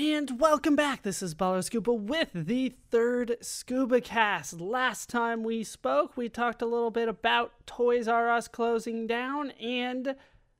And welcome back. This is Baller Scuba with the third Scuba Cast. Last time we spoke, we talked a little bit about Toys R Us closing down and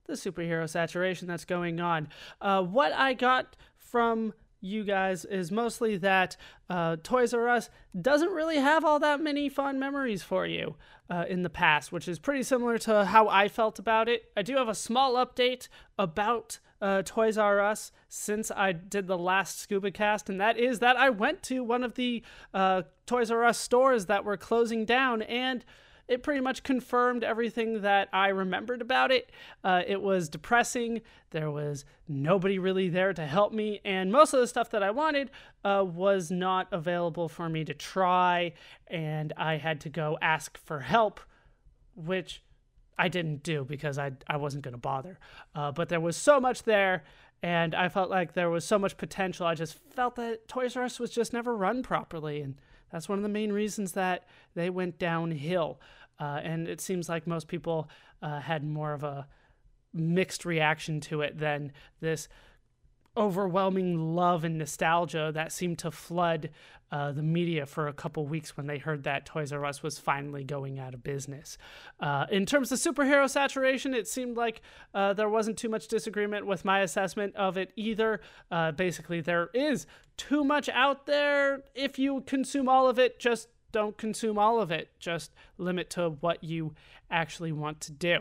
the superhero saturation that's going on. Uh, what I got from you guys is mostly that uh, Toys R Us doesn't really have all that many fun memories for you uh, in the past, which is pretty similar to how I felt about it. I do have a small update about uh, Toys R Us since I did the last Scuba Cast, and that is that I went to one of the uh, Toys R Us stores that were closing down and it pretty much confirmed everything that I remembered about it. Uh, it was depressing. There was nobody really there to help me, and most of the stuff that I wanted uh, was not available for me to try, and I had to go ask for help, which I didn't do because I I wasn't going to bother. Uh, but there was so much there, and I felt like there was so much potential. I just felt that Toys R Us was just never run properly, and that's one of the main reasons that they went downhill. Uh, and it seems like most people uh, had more of a mixed reaction to it than this overwhelming love and nostalgia that seemed to flood uh, the media for a couple weeks when they heard that Toys R Us was finally going out of business. Uh, in terms of superhero saturation, it seemed like uh, there wasn't too much disagreement with my assessment of it either. Uh, basically, there is too much out there. If you consume all of it, just don't consume all of it. Just limit to what you actually want to do.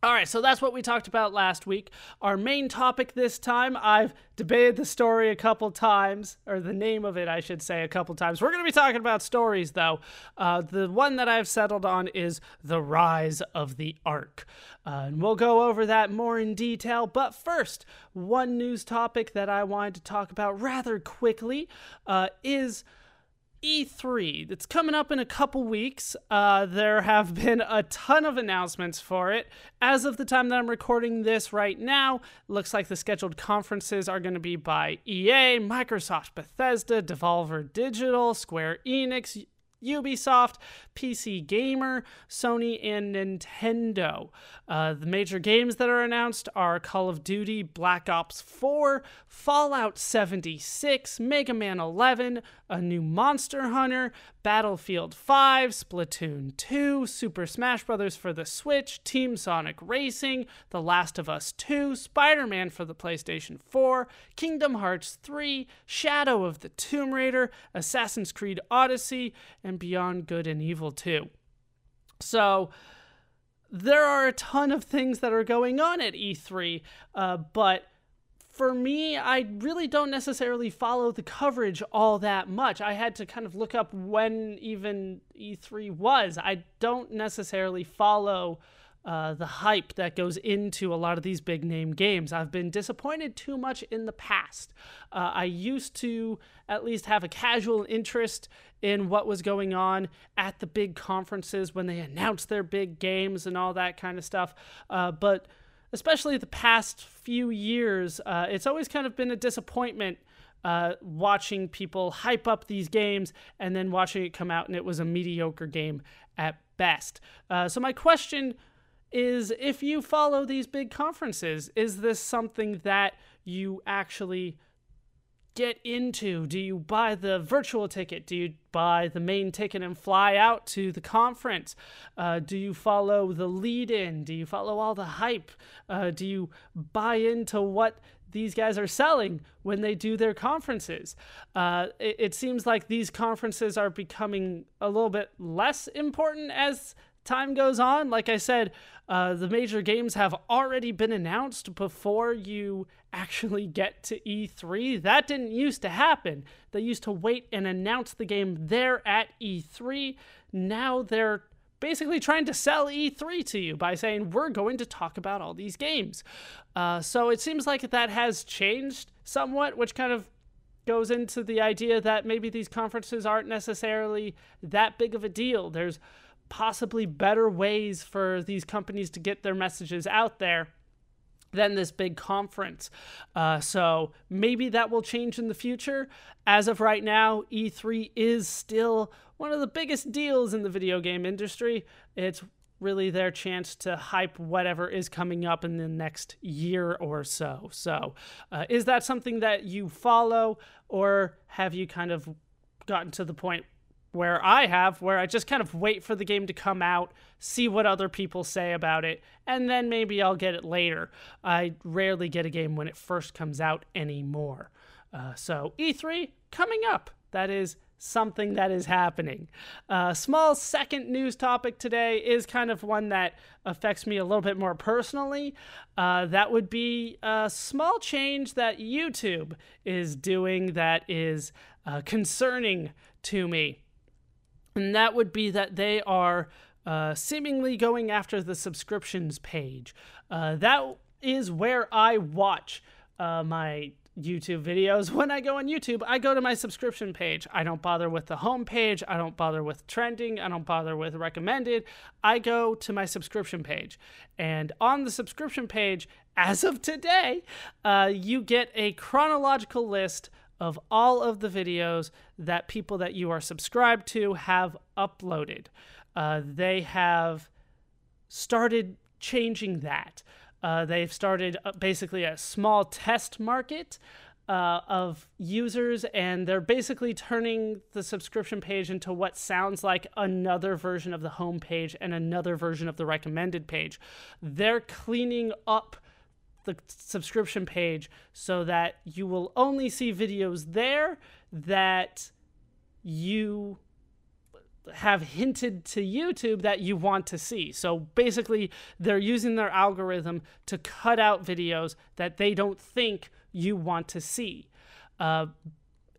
All right, so that's what we talked about last week. Our main topic this time, I've debated the story a couple times, or the name of it, I should say, a couple times. We're going to be talking about stories, though. Uh, the one that I've settled on is The Rise of the Arc. Uh, and we'll go over that more in detail. But first, one news topic that I wanted to talk about rather quickly uh, is E3. It's coming up in a couple weeks. Uh, there have been a ton of announcements for it. As of the time that I'm recording this right now, looks like the scheduled conferences are going to be by EA, Microsoft, Bethesda, Devolver Digital, Square Enix, Ubisoft, PC Gamer, Sony, and Nintendo. Uh, the major games that are announced are Call of Duty, Black Ops 4, Fallout 76, Mega Man 11, a new Monster Hunter, Battlefield 5, Splatoon 2, Super Smash Bros. for the Switch, Team Sonic Racing, The Last of Us 2, Spider Man for the PlayStation 4, Kingdom Hearts 3, Shadow of the Tomb Raider, Assassin's Creed Odyssey, and Beyond Good and Evil 2. So, there are a ton of things that are going on at E3, uh, but for me, I really don't necessarily follow the coverage all that much. I had to kind of look up when even E3 was. I don't necessarily follow uh, the hype that goes into a lot of these big name games. I've been disappointed too much in the past. Uh, I used to at least have a casual interest in what was going on at the big conferences when they announced their big games and all that kind of stuff. Uh, but especially the past few years, uh, it's always kind of been a disappointment uh, watching people hype up these games and then watching it come out and it was a mediocre game at best. Uh, so, my question is if you follow these big conferences, is this something that you actually get into? Do you buy the virtual ticket? Do you buy the main ticket and fly out to the conference? Uh, do you follow the lead in? Do you follow all the hype? Uh, do you buy into what these guys are selling when they do their conferences? Uh, it, it seems like these conferences are becoming a little bit less important as time goes on. Like I said, uh, the major games have already been announced before you actually get to E3. That didn't used to happen. They used to wait and announce the game there at E3. Now they're basically trying to sell E3 to you by saying, we're going to talk about all these games. Uh, so it seems like that has changed somewhat, which kind of goes into the idea that maybe these conferences aren't necessarily that big of a deal. There's possibly better ways for these companies to get their messages out there than this big conference. Uh, so maybe that will change in the future. As of right now, E3 is still one of the biggest deals in the video game industry. It's really their chance to hype whatever is coming up in the next year or so. So, uh, is that something that you follow, or have you kind of gotten to the point where I have, where I just kind of wait for the game to come out, see what other people say about it, and then maybe I'll get it later. I rarely get a game when it first comes out anymore. Uh, so, E3 coming up. That is something that is happening. A uh, small second news topic today is kind of one that affects me a little bit more personally. Uh, that would be a small change that YouTube is doing that is uh, concerning to me. And that would be that they are uh, seemingly going after the subscriptions page. Uh, that is where I watch uh, my YouTube videos. When I go on YouTube, I go to my subscription page. I don't bother with the home page. I don't bother with trending. I don't bother with recommended. I go to my subscription page. And on the subscription page, as of today, uh, you get a chronological list of all of the videos that people that you are subscribed to have uploaded. Uh, they have started changing that. Uh, they've started uh, basically a small test market uh, of users, and they're basically turning the subscription page into what sounds like another version of the home page and another version of the recommended page. They're cleaning up the subscription page so that you will only see videos there that you have hinted to YouTube that you want to see. So basically, they're using their algorithm to cut out videos that they don't think you want to see. Uh,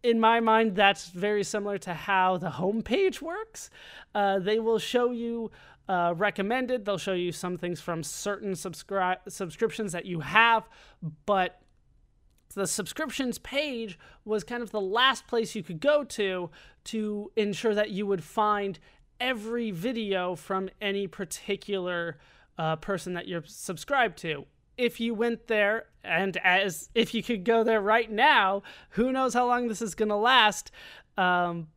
in my mind, that's very similar to how the homepage works. Uh, they will show you uh, recommended, they'll show you some things from certain subscri- subscriptions that you have, but the subscriptions page was kind of the last place you could go to to ensure that you would find every video from any particular uh, person that you're subscribed to. If you went there, and as if you could go there right now, who knows how long this is going to last. Um,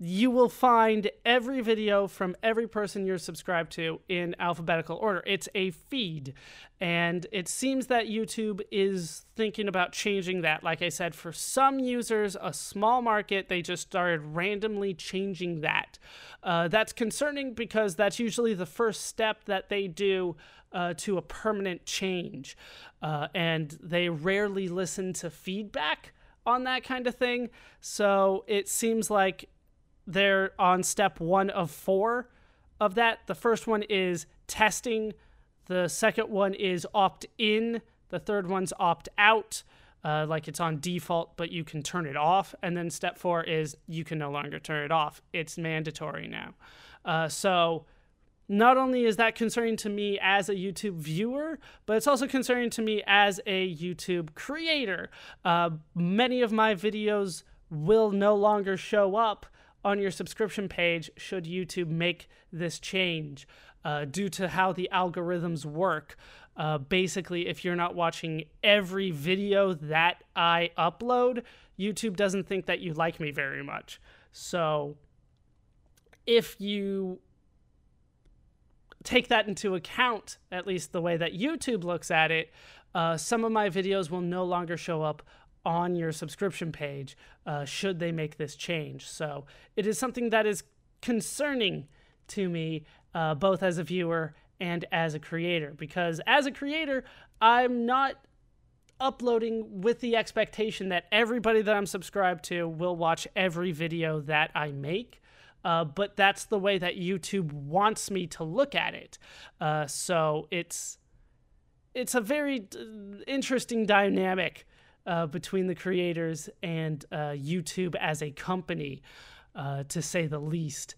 you will find every video from every person you're subscribed to in alphabetical order. It's a feed. And it seems that YouTube is thinking about changing that. Like I said, for some users, a small market, they just started randomly changing that. Uh, that's concerning because that's usually the first step that they do uh, to a permanent change. Uh, and they rarely listen to feedback on that kind of thing. So it seems like they're on step one of four of that. The first one is testing, the second one is opt in, the third one's opt out. Uh, like it's on default, but you can turn it off. And then step four is you can no longer turn it off. It's mandatory now. Uh, so not only is that concerning to me as a YouTube viewer, but it's also concerning to me as a YouTube creator. Uh, many of my videos will no longer show up on your subscription page should YouTube make this change uh, due to how the algorithms work. Uh, basically, if you're not watching every video that I upload, YouTube doesn't think that you like me very much. So, if you take that into account, at least the way that YouTube looks at it, uh, some of my videos will no longer show up on your subscription page uh, should they make this change. So it is something that is concerning to me, uh, both as a viewer and as a creator, because as a creator, I'm not uploading with the expectation that everybody that I'm subscribed to will watch every video that I make. Uh, but that's the way that YouTube wants me to look at it. Uh, so it's it's a very interesting dynamic uh, between the creators and uh, YouTube as a company, uh, to say the least.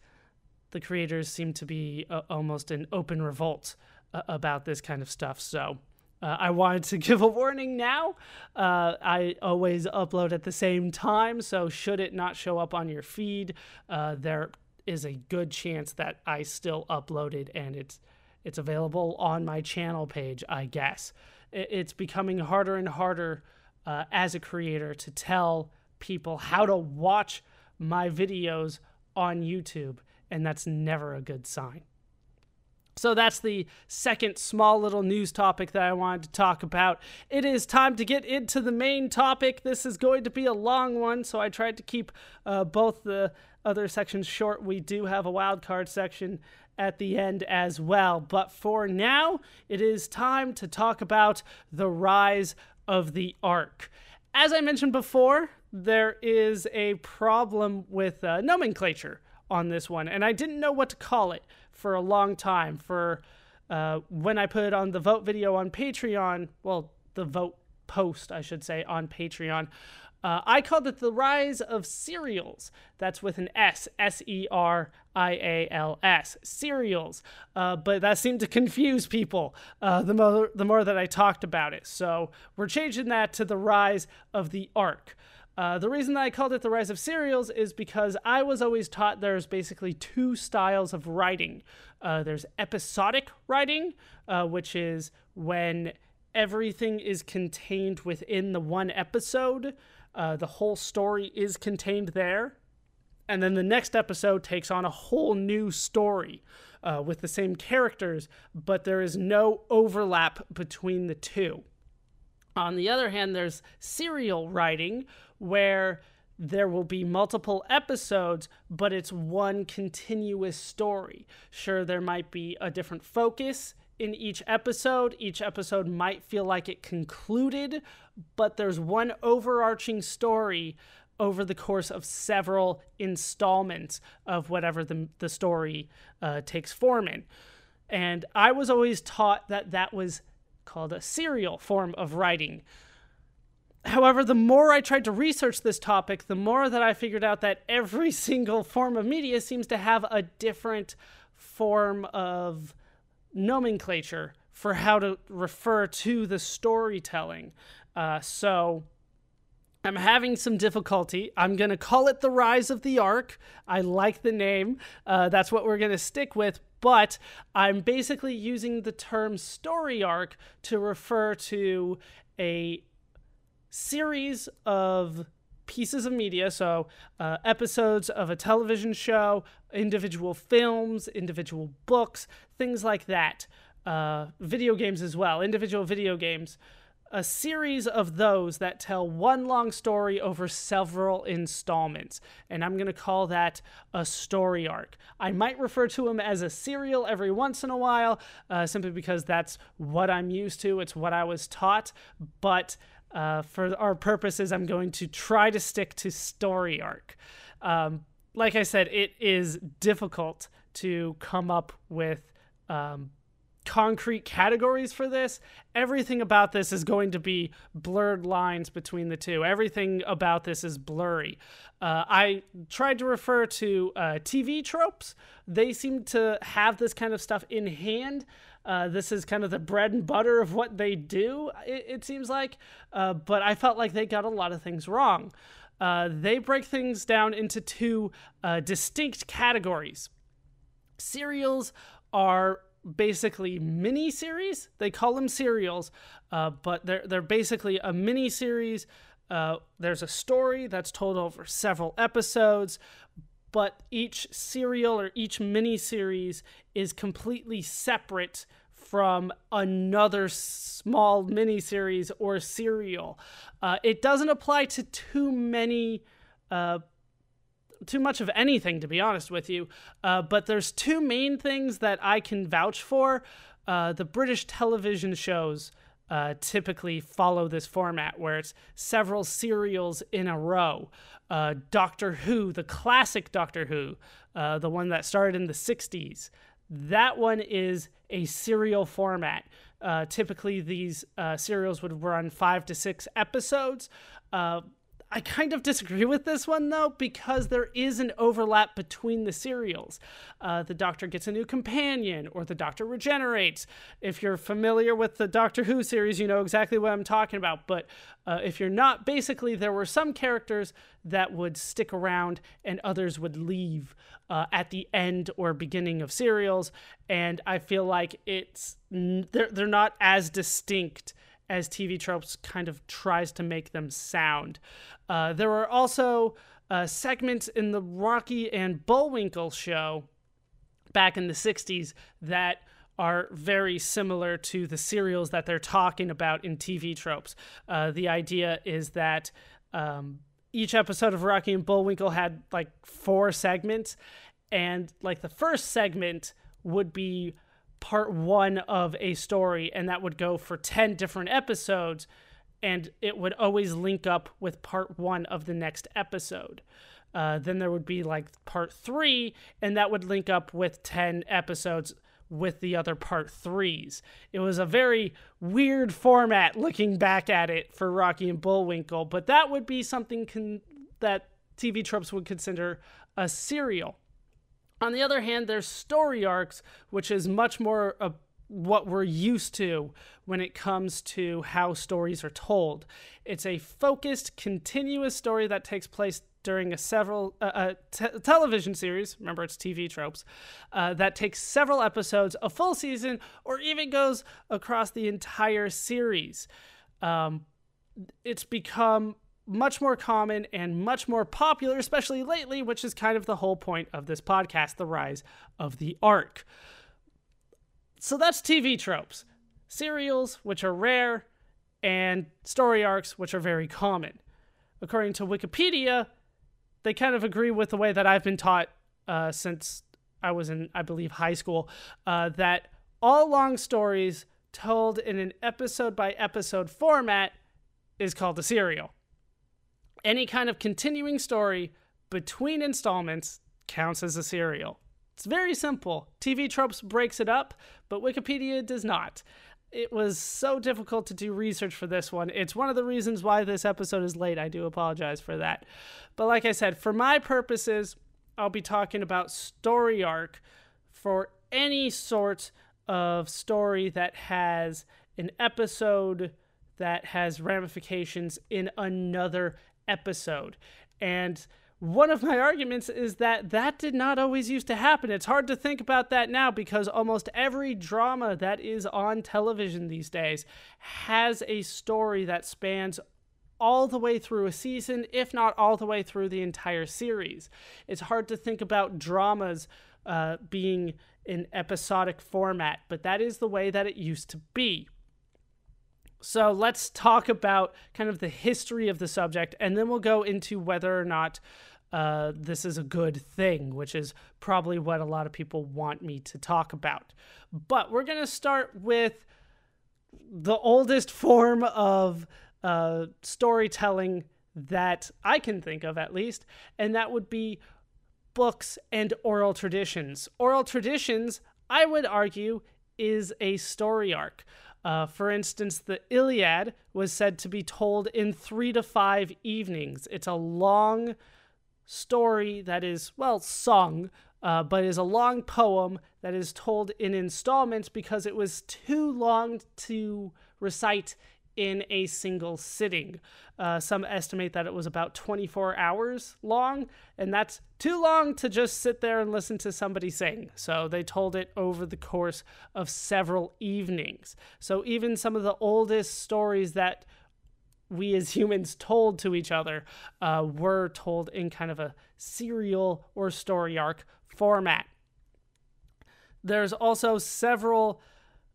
The creators seem to be uh, almost in open revolt uh, about this kind of stuff. So uh, I wanted to give a warning now. I always upload at the same time, so should it not show up on your feed, there is a good chance that I still uploaded and it's it's available on my channel page, I guess. It's becoming harder and harder uh, as a creator to tell people how to watch my videos on YouTube, and that's never a good sign. So that's the second small little news topic that I wanted to talk about. It is time to get into the main topic. This is going to be a long one, so I tried to keep uh, both the other sections short. We do have a wild card section at the end as well. But for now, it is time to talk about the rise of the arc. As I mentioned before, there is a problem with uh, nomenclature on this one, and I didn't know what to call it for a long time. For uh, when I put on the vote video on Patreon, well, the vote post, I should say, on Patreon, uh, I called it the rise of serials. That's with an S, S E R I A L S, serials. Uh, but that seemed to confuse people uh, the more the more that I talked about it. So we're changing that to the rise of the arc. Uh, the reason that I called it the rise of serials is because I was always taught there's basically two styles of writing. Uh, there's episodic writing, uh, which is when everything is contained within the one episode. Uh, the whole story is contained there. And then the next episode takes on a whole new story uh, with the same characters, but there is no overlap between the two. On the other hand, there's serial writing, where there will be multiple episodes, but it's one continuous story. Sure, there might be a different focus in each episode. Each episode might feel like it concluded, but there's one overarching story over the course of several installments of whatever the, the story uh, takes form in. And I was always taught that that was called a serial form of writing. However, the more I tried to research this topic, the more that I figured out that every single form of media seems to have a different form of nomenclature for how to refer to the storytelling. Uh, so I'm having some difficulty. I'm going to call it The Rise of the Arc. I like the name. Uh, that's what we're going to stick with. But I'm basically using the term story arc to refer to a series of pieces of media, so uh, episodes of a television show, individual films, individual books, things like that. Uh, video games as well, individual video games. A series of those that tell one long story over several installments. And I'm going to call that a story arc. I might refer to them as a serial every once in a while, uh, simply because that's what I'm used to. It's what I was taught. But uh, for our purposes, I'm going to try to stick to story arc. Um, like I said, it is difficult to come up with um, concrete categories for this. Everything about this is going to be blurred lines between the two. Everything about this is blurry. Uh, I tried to refer to uh, TV tropes. They seem to have this kind of stuff in hand. Uh, this is kind of the bread and butter of what they do, it, it seems like. Uh, but I felt like they got a lot of things wrong. Uh, they break things down into two uh, distinct categories. Serials are basically mini series. They call them serials, uh, but they're they're basically a mini series. Uh, there's a story that's told over several episodes, but each serial or each mini series is completely separate from another small mini series or serial. Uh, it doesn't apply to too many. Uh, too much of anything, to be honest with you. Uh, but there's two main things that I can vouch for. Uh, the British television shows uh, typically follow this format where it's several serials in a row. Uh, Doctor Who, the classic Doctor Who, uh, the one that started in the 60s, that one is a serial format. Uh, typically, these uh, serials would run five to six episodes. I kind of disagree with this one though, because there is an overlap between the serials. Uh, the Doctor gets a new companion, or the Doctor regenerates. If you're familiar with the Doctor Who series, you know exactly what I'm talking about. But uh, if you're not, basically, there were some characters that would stick around and others would leave uh, at the end or beginning of serials. And I feel like it's they're, they're not as distinct as TV tropes kind of tries to make them sound. Uh, there are also uh, segments in the Rocky and Bullwinkle show back in the 60s that are very similar to the serials that they're talking about in TV tropes. Uh, the idea is that um, each episode of Rocky and Bullwinkle had like four segments, and like the first segment would be part one of a story, and that would go for 10 different episodes, and it would always link up with part one of the next episode. Uh, then there would be like part three, and that would link up with 10 episodes with the other part threes. It was a very weird format looking back at it for Rocky and Bullwinkle, but that would be something con- that TV tropes would consider a serial. On the other hand, there's story arcs, which is much more what we're used to when it comes to how stories are told. It's a focused, continuous story that takes place during a several uh, te- television series. Remember, it's TV tropes uh, that takes several episodes, a full season, or even goes across the entire series. Um, it's become much more common and much more popular, especially lately, which is kind of the whole point of this podcast the rise of the arc. So that's TV tropes serials, which are rare, and story arcs, which are very common. According to Wikipedia, they kind of agree with the way that I've been taught uh, since I was in, I believe, high school, uh, that all long stories told in an episode by episode format is called a serial. Any kind of continuing story between installments counts as a serial. It's very simple. TV Tropes breaks it up, but Wikipedia does not. It was so difficult to do research for this one. It's one of the reasons why this episode is late. I do apologize for that. But like I said, for my purposes, I'll be talking about story arc for any sort of story that has an episode that has ramifications in another episode. And one of my arguments is that that did not always used to happen. It's hard to think about that now because almost every drama that is on television these days has a story that spans all the way through a season, if not all the way through the entire series. It's hard to think about dramas uh, being in episodic format, but that is the way that it used to be. So let's talk about kind of the history of the subject, and then we'll go into whether or not uh, this is a good thing, which is probably what a lot of people want me to talk about. But we're going to start with the oldest form of uh, storytelling that I can think of, at least, and that would be books and oral traditions. Oral traditions, I would argue, is a story arc. Uh, for instance, the Iliad was said to be told in three to five evenings. It's a long story that is, well, sung, uh, but is a long poem that is told in installments because it was too long to recite in a single sitting. Uh, some estimate that it was about 24 hours long, and that's too long to just sit there and listen to somebody sing. So they told it over the course of several evenings. So even some of the oldest stories that we as humans told to each other uh, were told in kind of a serial or story arc format. There's also several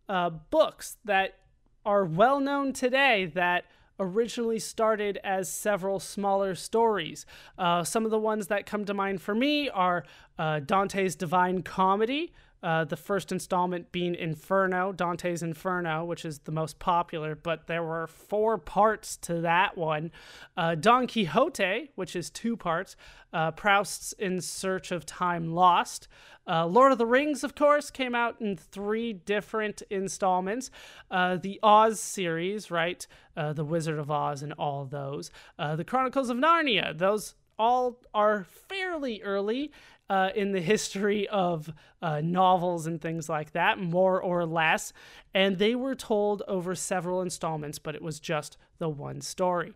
uh, books that are well known today that originally started as several smaller stories. Uh, some of the ones that come to mind for me are uh, Dante's Divine Comedy, uh, the first installment being Inferno, Dante's Inferno, which is the most popular, but there were four parts to that one. Uh, Don Quixote, which is two parts, uh, Proust's In Search of Time Lost. Uh, Lord of the Rings, of course, came out in three different installments. Uh, the Oz series, right? The Wizard of Oz and all those. the Chronicles of Narnia, those all are fairly early uh, in the history of uh, novels and things like that, more or less. And they were told over several installments, but it was just the one story.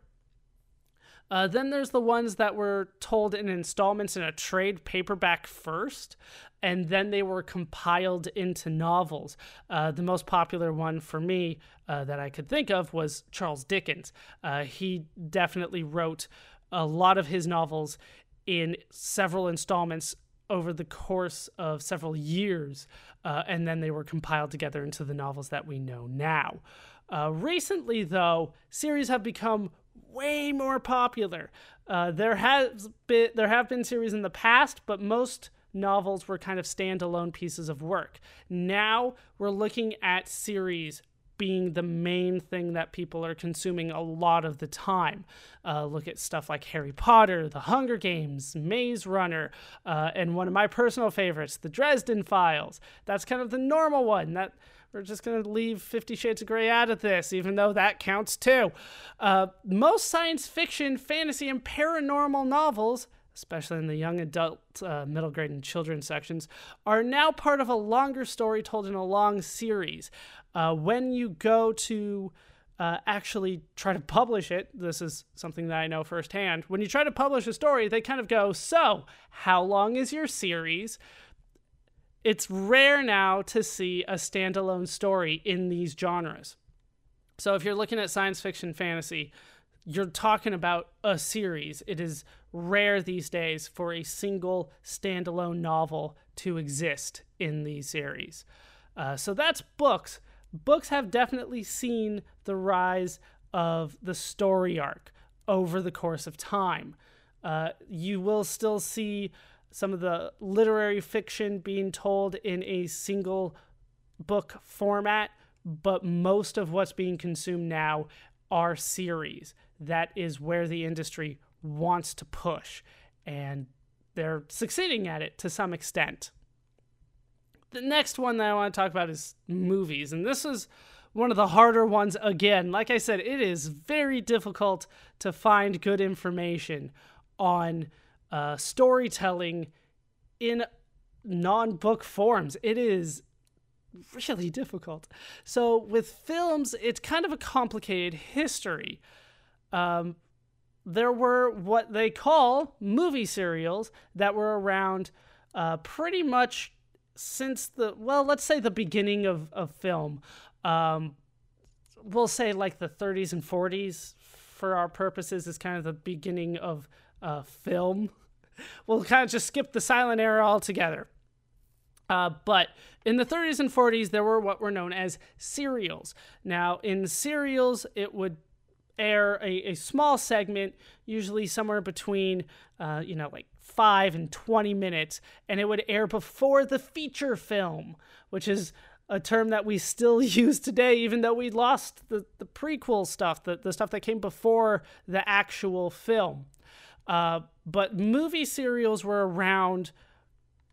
Uh, then there's the ones that were told in installments in a trade paperback first, and then they were compiled into novels. Uh, the most popular one for me uh, that I could think of was Charles Dickens. Uh, he definitely wrote a lot of his novels in several installments over the course of several years, uh, and then they were compiled together into the novels that we know now. Uh, recently, though, series have become way more popular. Uh, there has been there have been series in the past, but most novels were kind of standalone pieces of work. Now we're looking at series being the main thing that people are consuming a lot of the time. Uh, look at stuff like Harry Potter, The Hunger Games, Maze Runner, uh, and one of my personal favorites, The Dresden Files. That's kind of the normal one. That we're just going to leave Fifty Shades of Grey out of this, even though that counts too. Uh, most science fiction, fantasy, and paranormal novels especially in the young adult, uh, middle grade, and children's sections, are now part of a longer story told in a long series. Uh, when you go to uh, actually try to publish it, this is something that I know firsthand. When you try to publish a story, they kind of go, So, how long is your series? It's rare now to see a standalone story in these genres. So, if you're looking at science fiction fantasy, you're talking about a series. It is rare these days for a single standalone novel to exist in these series. Uh, so that's books. Books have definitely seen the rise of the story arc over the course of time. Uh, you will still see some of the literary fiction being told in a single book format, but most of what's being consumed now are series. That is where the industry wants to push, and they're succeeding at it to some extent. The next one that I want to talk about is movies, and this is one of the harder ones again. Like I said, it is very difficult to find good information on uh, storytelling in non book forms. It is really difficult. So, with films, it's kind of a complicated history. Um, there were what they call movie serials that were around uh, pretty much since the well let's say the beginning of, of film um, we'll say like the 30s and 40s for our purposes is kind of the beginning of uh, film. We'll kind of just skip the silent era altogether. Uh, but in the 30s and 40s there were what were known as serials. Now in serials it would air a, a small segment, usually somewhere between, uh, you know, like five and 20 minutes, and it would air before the feature film, which is a term that we still use today, even though we lost the, the prequel stuff, the, the stuff that came before the actual film. Uh, but movie serials were around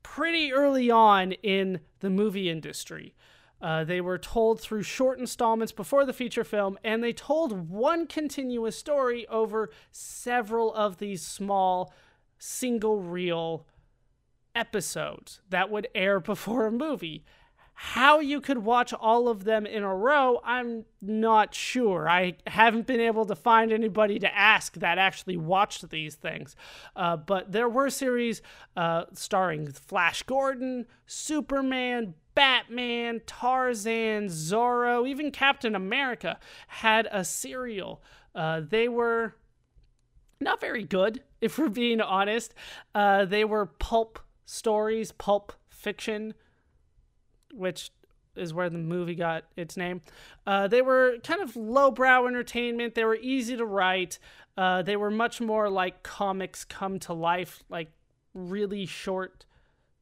pretty early on in the movie industry. Uh, they were told through short installments before the feature film, and they told one continuous story over several of these small single reel episodes that would air before a movie. How you could watch all of them in a row, I'm not sure. I haven't been able to find anybody to ask that actually watched these things. Uh, but there were series uh, starring Flash Gordon, Superman, Batman, Tarzan, Zorro, even Captain America had a serial. Uh, they were not very good, if we're being honest. Uh, they were pulp stories, pulp fiction, which is where the movie got its name. Uh, they were kind of lowbrow entertainment. They were easy to write. Uh, they were much more like comics come to life, like really short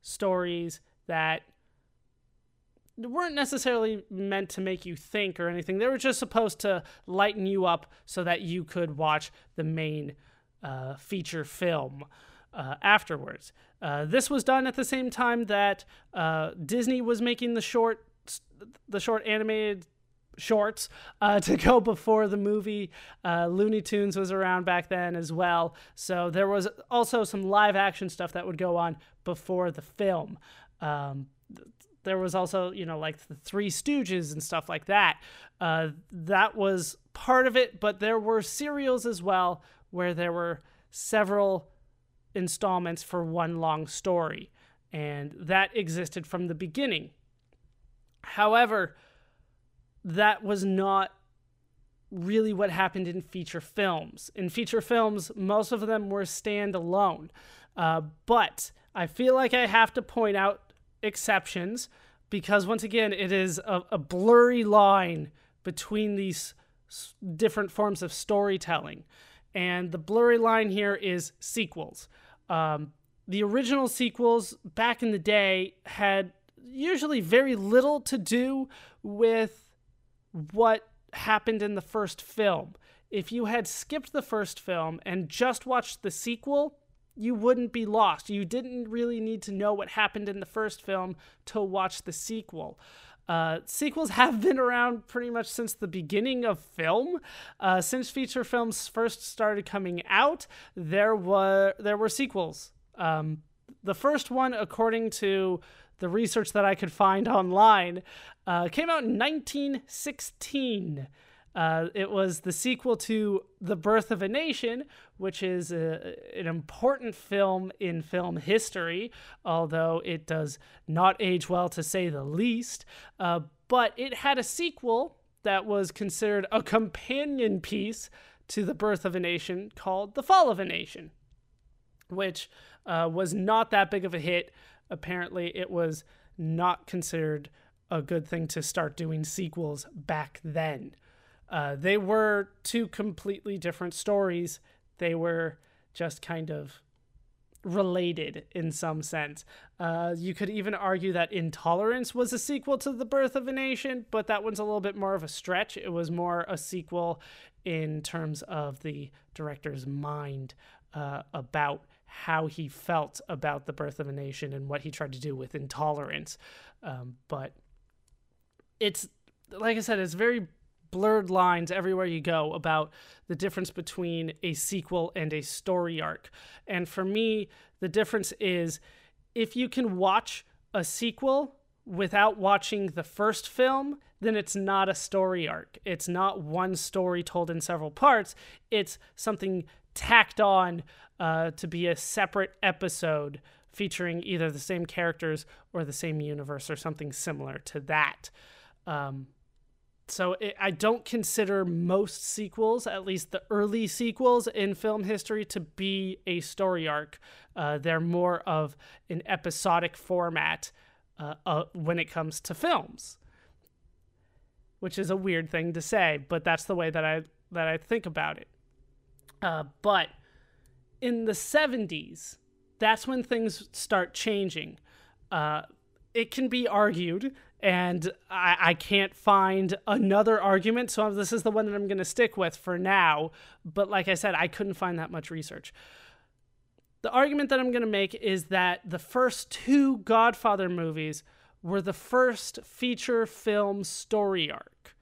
stories that weren't necessarily meant to make you think or anything. They were just supposed to lighten you up so that you could watch the main uh, feature film uh, afterwards. Uh, this was done at the same time that uh, Disney was making the short, the short animated shorts uh, to go before the movie. Uh, Looney Tunes was around back then as well. So there was also some live action stuff that would go on before the film. Um, there was also you know like the three stooges and stuff like that. Uh, that was part of it but there were serials as well where there were several installments for one long story and that existed from the beginning. However that was not really what happened in feature films. In feature films most of them were standalone. Uh, but I feel like I have to point out exceptions because, once again, it is a, a blurry line between these different forms of storytelling. And the blurry line here is sequels. Um, the original sequels back in the day had usually very little to do with what happened in the first film. If you had skipped the first film and just watched the sequel, you wouldn't be lost. You didn't really need to know what happened in the first film to watch the sequel. Uh, sequels have been around pretty much since the beginning of film. Uh, since feature films first started coming out, there were there were sequels. Um, the first one, according to the research that I could find online, uh, came out in 1916. Uh, it was the sequel to The Birth of a Nation, which is a, an important film in film history, although it does not age well to say the least. Uh, but it had a sequel that was considered a companion piece to The Birth of a Nation called The Fall of a Nation, which uh, was not that big of a hit. Apparently, it was not considered a good thing to start doing sequels back then. Uh, they were two completely different stories. They were just kind of related in some sense. Uh, you could even argue that Intolerance was a sequel to The Birth of a Nation, but that one's a little bit more of a stretch. It was more a sequel in terms of the director's mind uh, about how he felt about The Birth of a Nation and what he tried to do with Intolerance. Um, but it's, like I said, it's very blurred lines everywhere you go about the difference between a sequel and a story arc. And for me, the difference is if you can watch a sequel without watching the first film, then it's not a story arc. It's not one story told in several parts. It's something tacked on uh, to be a separate episode featuring either the same characters or the same universe or something similar to that. Um, so it, I don't consider most sequels, at least the early sequels in film history, to be a story arc. Uh, they're more of an episodic format uh, uh, when it comes to films, which is a weird thing to say, but that's the way that I that I think about it. Uh, but in the '70s, that's when things start changing. Uh, it can be argued and I, I can't find another argument. So this is the one that I'm going to stick with for now. But like I said, I couldn't find that much research. The argument that I'm going to make is that the first two Godfather movies were the first feature film story arc.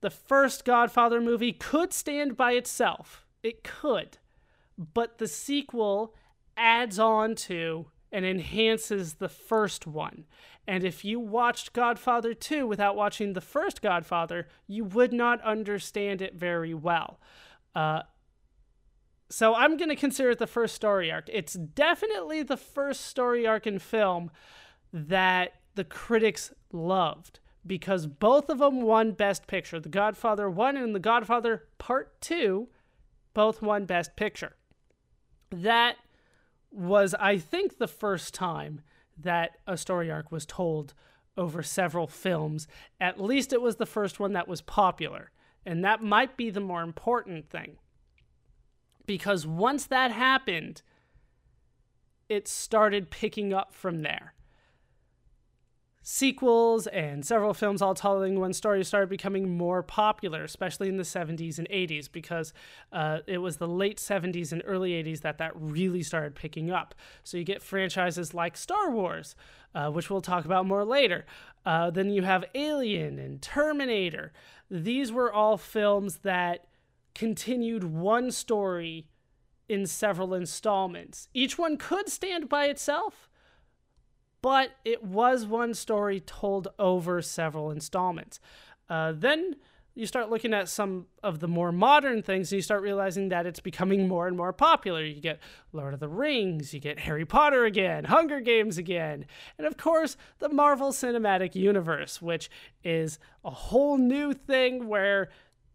The first Godfather movie could stand by itself, it could, but the sequel adds on to and enhances the first one. And if you watched Godfather 2 without watching the first Godfather, you would not understand it very well. Uh, so I'm going to consider it the first story arc. It's definitely the first story arc in film that the critics loved because both of them won Best Picture. The Godfather 1 and The Godfather Part 2 both won Best Picture. That was, I think, the first time that a story arc was told over several films. At least it was the first one that was popular. And that might be the more important thing. Because once that happened, it started picking up from there sequels and several films all telling one story started becoming more popular, especially in the 70s and 80s, because uh, it was the late 70s and early 80s that that really started picking up. So you get franchises like Star Wars, uh, which we'll talk about more later. Uh, then you have Alien and Terminator. These were all films that continued one story in several installments. Each one could stand by itself but it was one story told over several installments. Uh, then you start looking at some of the more modern things and you start realizing that it's becoming more and more popular. You get Lord of the Rings, you get Harry Potter again, Hunger Games again, and of course, the Marvel Cinematic Universe, which is a whole new thing where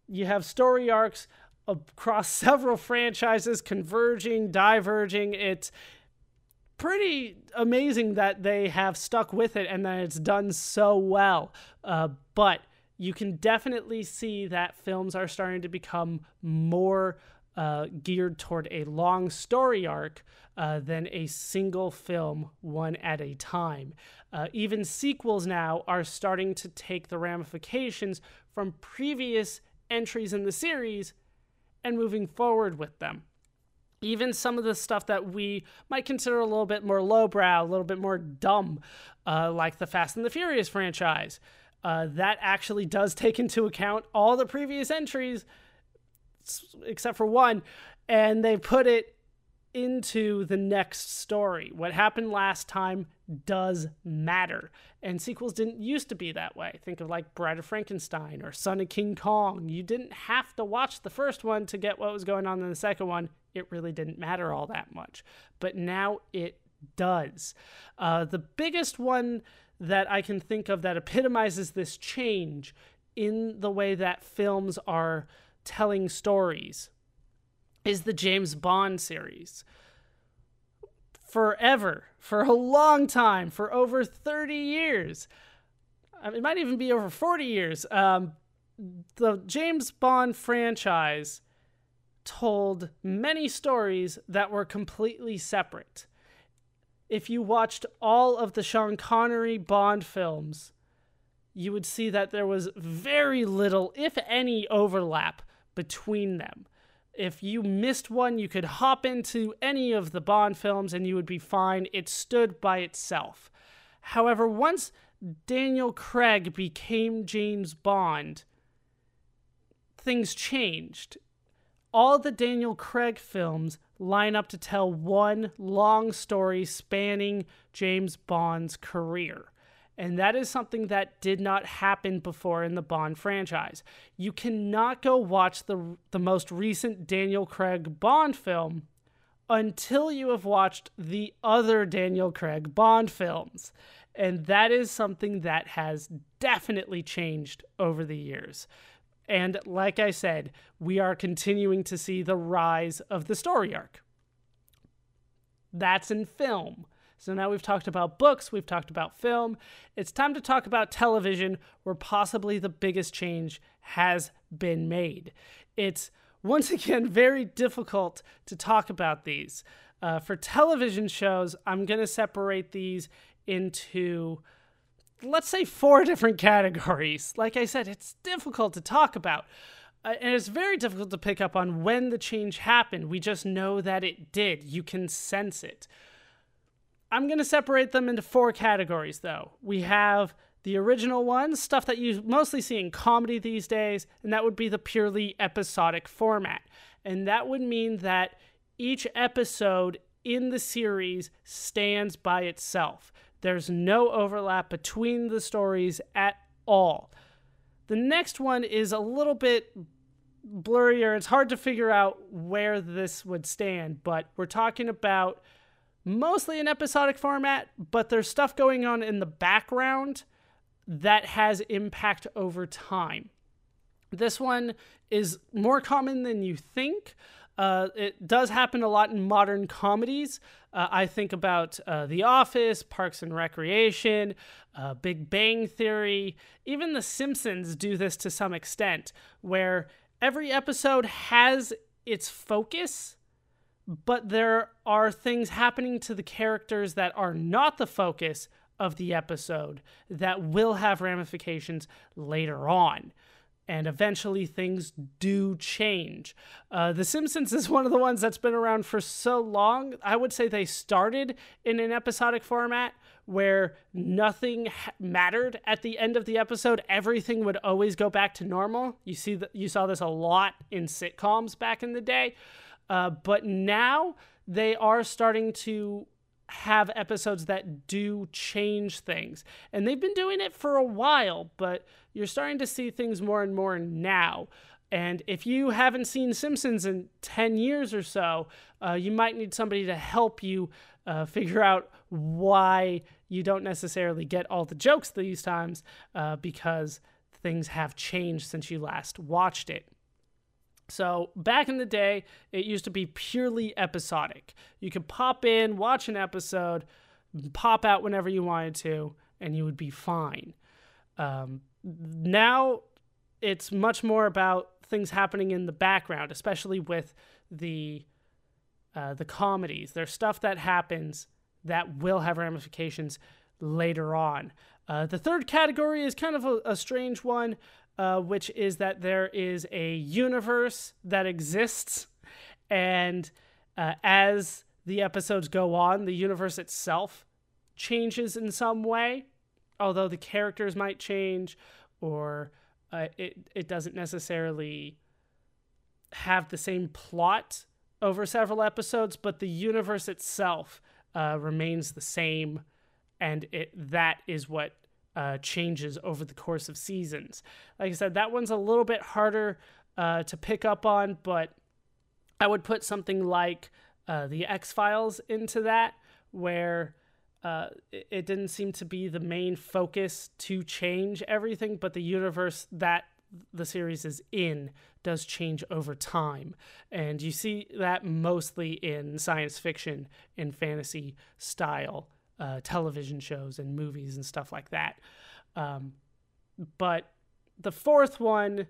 you have story arcs across several franchises converging, diverging. It's pretty amazing that they have stuck with it and that it's done so well. Uh, but you can definitely see that films are starting to become more uh, geared toward a long story arc uh, than a single film, one at a time. Uh, even sequels now are starting to take the ramifications from previous entries in the series and moving forward with them. Even some of the stuff that we might consider a little bit more lowbrow, a little bit more dumb, uh, like the Fast and the Furious franchise, uh, that actually does take into account all the previous entries, except for one, and they put it into the next story. What happened last time does matter. And sequels didn't used to be that way. Think of like Bride of Frankenstein or Son of King Kong. You didn't have to watch the first one to get what was going on in the second one. It really didn't matter all that much. But now it does. Uh, the biggest one that I can think of that epitomizes this change in the way that films are telling stories is the James Bond series. Forever, for a long time, for over 30 years, it might even be over 40 years, um, the James Bond franchise told many stories that were completely separate. If you watched all of the Sean Connery Bond films, you would see that there was very little, if any, overlap between them if you missed one, you could hop into any of the Bond films and you would be fine. It stood by itself. However, once Daniel Craig became James Bond, things changed. All the Daniel Craig films line up to tell one long story spanning James Bond's career. And that is something that did not happen before in the Bond franchise. You cannot go watch the, the most recent Daniel Craig Bond film until you have watched the other Daniel Craig Bond films. And that is something that has definitely changed over the years. And like I said, we are continuing to see the rise of the story arc. That's in film. So now we've talked about books, we've talked about film. It's time to talk about television, where possibly the biggest change has been made. It's once again very difficult to talk about these. Uh, for television shows, I'm going to separate these into, let's say, four different categories. Like I said, it's difficult to talk about. Uh, and it's very difficult to pick up on when the change happened. We just know that it did. You can sense it. I'm going to separate them into four categories, though. We have the original ones, stuff that you mostly see in comedy these days, and that would be the purely episodic format. And that would mean that each episode in the series stands by itself. There's no overlap between the stories at all. The next one is a little bit blurrier. It's hard to figure out where this would stand, but we're talking about mostly an episodic format, but there's stuff going on in the background that has impact over time. This one is more common than you think. Uh, it does happen a lot in modern comedies. Uh, I think about uh, The Office, Parks and Recreation, uh, Big Bang Theory, even The Simpsons do this to some extent, where every episode has its focus but there are things happening to the characters that are not the focus of the episode that will have ramifications later on. And eventually things do change. Uh, the Simpsons is one of the ones that's been around for so long. I would say they started in an episodic format where nothing ha- mattered at the end of the episode. Everything would always go back to normal. You see that you saw this a lot in sitcoms back in the day. Uh, but now they are starting to have episodes that do change things. And they've been doing it for a while, but you're starting to see things more and more now. And if you haven't seen Simpsons in 10 years or so, uh, you might need somebody to help you uh, figure out why you don't necessarily get all the jokes these times uh, because things have changed since you last watched it. So back in the day, it used to be purely episodic. You could pop in, watch an episode, pop out whenever you wanted to, and you would be fine. Um, now it's much more about things happening in the background, especially with the uh, the comedies. There's stuff that happens that will have ramifications later on. Uh, the third category is kind of a, a strange one, uh, which is that there is a universe that exists, and uh, as the episodes go on, the universe itself changes in some way, although the characters might change, or uh, it it doesn't necessarily have the same plot over several episodes, but the universe itself uh, remains the same, and it that is what uh, changes over the course of seasons. Like I said, that one's a little bit harder uh, to pick up on, but I would put something like uh, the X Files into that, where uh, it, it didn't seem to be the main focus to change everything, but the universe that the series is in does change over time. And you see that mostly in science fiction and fantasy style uh, television shows and movies and stuff like that. Um, but the fourth one,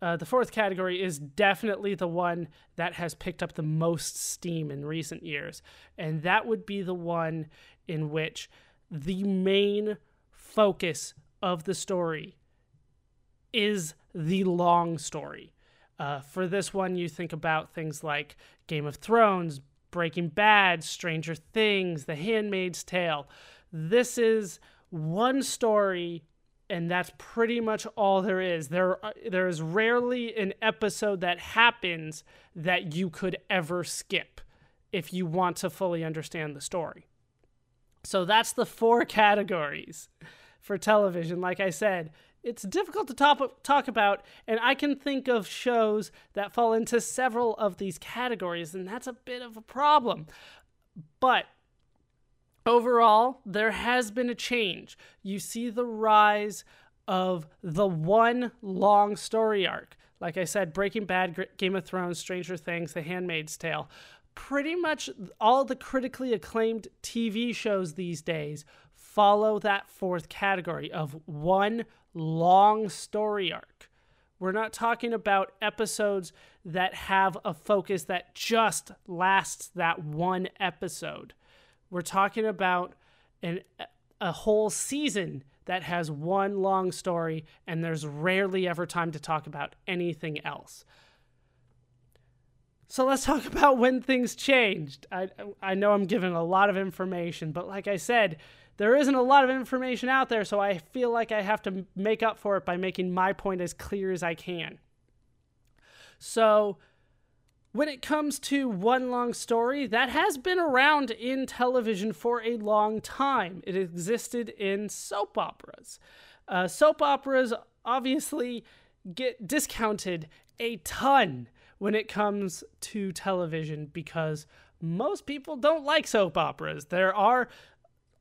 uh, the fourth category is definitely the one that has picked up the most steam in recent years. And that would be the one in which the main focus of the story is the long story. Uh, for this one, you think about things like Game of Thrones, Breaking Bad, Stranger Things, The Handmaid's Tale. This is one story, and that's pretty much all there is. There, uh, there is rarely an episode that happens that you could ever skip if you want to fully understand the story. So that's the four categories for television. Like I said, it's difficult to talk about, and I can think of shows that fall into several of these categories, and that's a bit of a problem. But overall, there has been a change. You see the rise of the one long story arc. Like I said, Breaking Bad, Game of Thrones, Stranger Things, The Handmaid's Tale. Pretty much all the critically acclaimed TV shows these days follow that fourth category of one long story arc. We're not talking about episodes that have a focus that just lasts that one episode. We're talking about an, a whole season that has one long story, and there's rarely ever time to talk about anything else. So let's talk about when things changed. I, I know I'm giving a lot of information, but like I said, there isn't a lot of information out there, so I feel like I have to make up for it by making my point as clear as I can. So, when it comes to one long story, that has been around in television for a long time. It existed in soap operas. Uh, soap operas obviously get discounted a ton when it comes to television because most people don't like soap operas. There are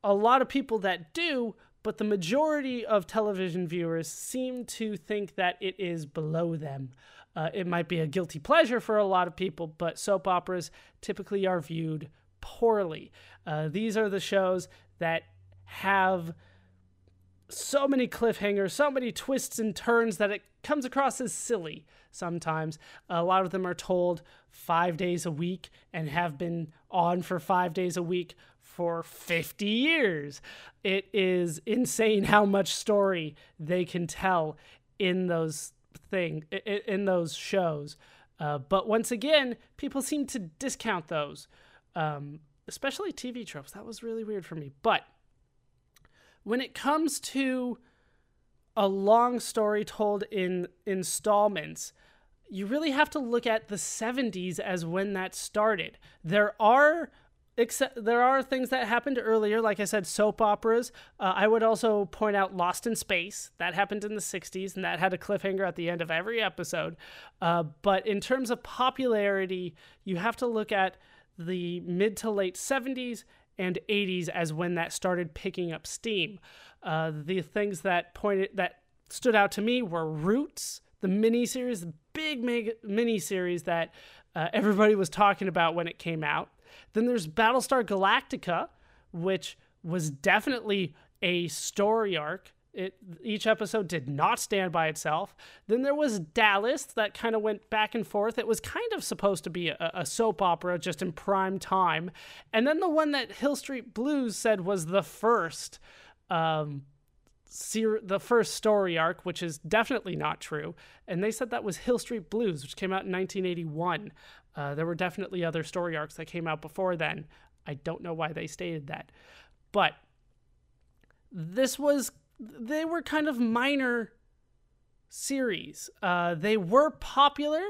a lot of people that do, but the majority of television viewers seem to think that it is below them. Uh, it might be a guilty pleasure for a lot of people, but soap operas typically are viewed poorly. Uh, these are the shows that have so many cliffhangers, so many twists and turns that it comes across as silly sometimes. A lot of them are told five days a week and have been on for five days a week for 50 years. It is insane how much story they can tell in those thing in those shows. Uh, but once again, people seem to discount those, um, especially TV tropes. That was really weird for me. But when it comes to a long story told in installments, you really have to look at the 70s as when that started. There are except there are things that happened earlier like i said soap operas. Uh, i would also point out lost in space. That happened in the 60s and that had a cliffhanger at the end of every episode. Uh, but in terms of popularity you have to look at the mid to late 70s and 80s as when that started picking up steam. Uh, the things that pointed that stood out to me were roots the miniseries, big mega miniseries that uh, everybody was talking about when it came out. Then there's Battlestar Galactica, which was definitely a story arc. It, each episode did not stand by itself. Then there was Dallas that kind of went back and forth. It was kind of supposed to be a, a, soap opera just in prime time. And then the one that Hill Street Blues said was the first um, ser- the first story arc, which is definitely not true. And they said that was Hill Street Blues, which came out in 1981. Uh, there were definitely other story arcs that came out before then. I don't know why they stated that. But this was, they were kind of minor series. Uh, they were popular,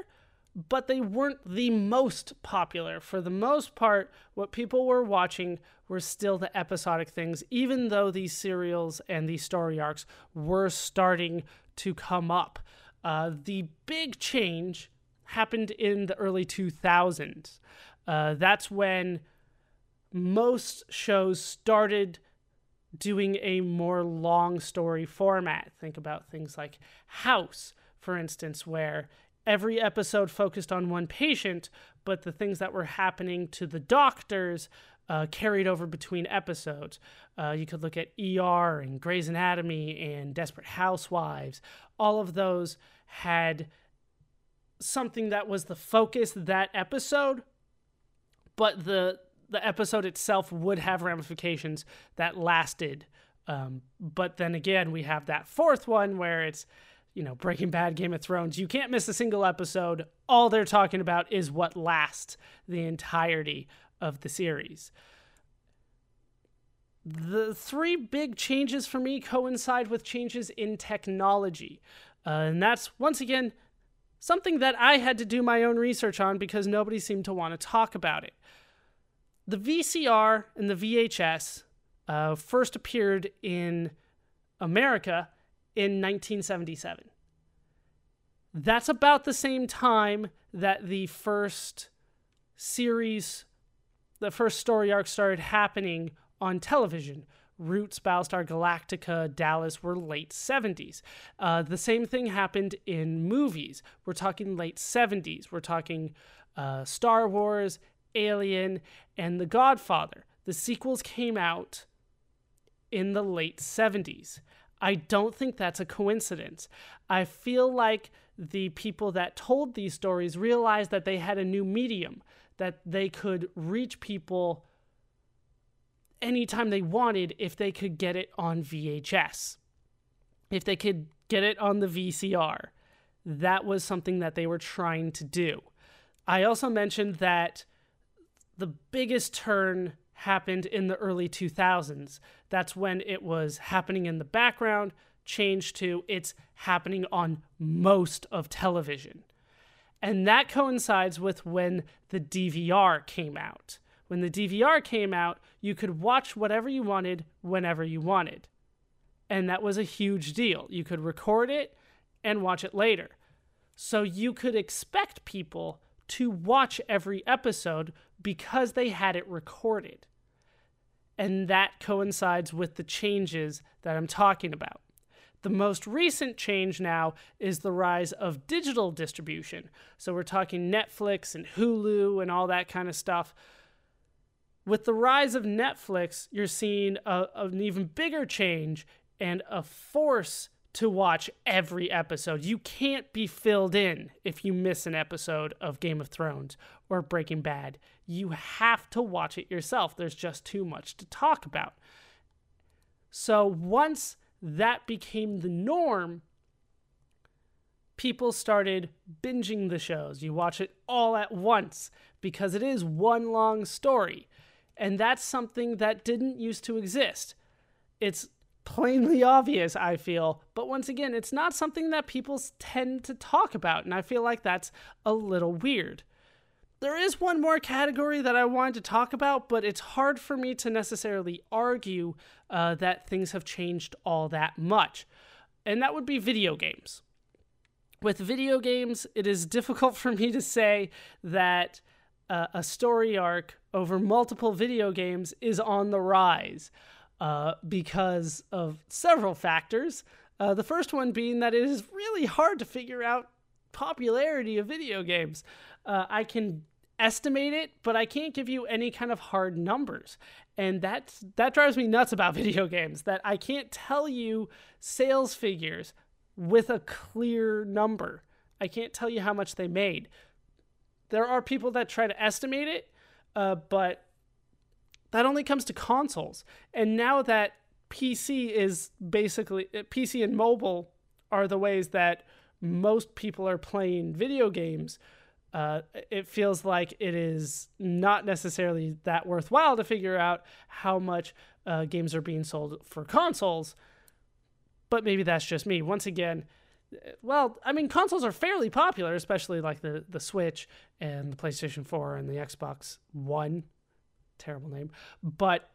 but they weren't the most popular. For the most part, what people were watching were still the episodic things, even though these serials and these story arcs were starting to come up. Uh, the big change happened in the early 2000s. Uh, that's when most shows started doing a more long story format. Think about things like House, for instance, where every episode focused on one patient, but the things that were happening to the doctors uh, carried over between episodes. Uh, you could look at ER and Grey's Anatomy and Desperate Housewives. All of those had something that was the focus that episode, but the the episode itself would have ramifications that lasted. Um, but then again, we have that fourth one where it's you know, Breaking Bad, Game of Thrones, you can't miss a single episode. All they're talking about is what lasts the entirety of the series. The three big changes for me coincide with changes in technology. Uh, and that's, once again, something that I had to do my own research on because nobody seemed to want to talk about it. The VCR and the VHS uh, first appeared in America in 1977. That's about the same time that the first series, the first story arc started happening on television. Roots, Battlestar Galactica, Dallas were late 70s. Uh, the same thing happened in movies. We're talking late 70s. We're talking uh, Star Wars, Alien, and The Godfather. The sequels came out in the late 70s. I don't think that's a coincidence. I feel like the people that told these stories realized that they had a new medium, that they could reach people anytime they wanted if they could get it on VHS, if they could get it on the VCR. That was something that they were trying to do. I also mentioned that the biggest turn happened in the early 2000s. That's when it was happening in the background, changed to it's happening on most of television. And that coincides with when the DVR came out. When the DVR came out, you could watch whatever you wanted whenever you wanted. And that was a huge deal. You could record it and watch it later. So you could expect people to watch every episode because they had it recorded and that coincides with the changes that I'm talking about. The most recent change now is the rise of digital distribution. So we're talking Netflix and Hulu and all that kind of stuff. With the rise of Netflix, you're seeing a, an even bigger change and a force to watch every episode. You can't be filled in if you miss an episode of Game of Thrones or Breaking Bad. You have to watch it yourself. There's just too much to talk about. So once that became the norm, people started binging the shows. You watch it all at once because it is one long story. And that's something that didn't used to exist. It's plainly obvious, I feel. But once again, it's not something that people tend to talk about, and I feel like that's a little weird. There is one more category that I wanted to talk about, but it's hard for me to necessarily argue uh, that things have changed all that much, and that would be video games. With video games, it is difficult for me to say that uh, a story arc over multiple video games is on the rise uh, because of several factors. Uh, the first one being that it is really hard to figure out popularity of video games. Uh, I can estimate it, but I can't give you any kind of hard numbers. And that's that drives me nuts about video games that I can't tell you sales figures with a clear number. I can't tell you how much they made. There are people that try to estimate it, uh, but that only comes to consoles. And now that PC is basically uh, PC and mobile are the ways that most people are playing video games. Uh, it feels like it is not necessarily that worthwhile to figure out how much uh, games are being sold for consoles. But maybe that's just me. Once again, well, I mean, consoles are fairly popular, especially like the the Switch and the PlayStation 4 and the Xbox One. Terrible name, but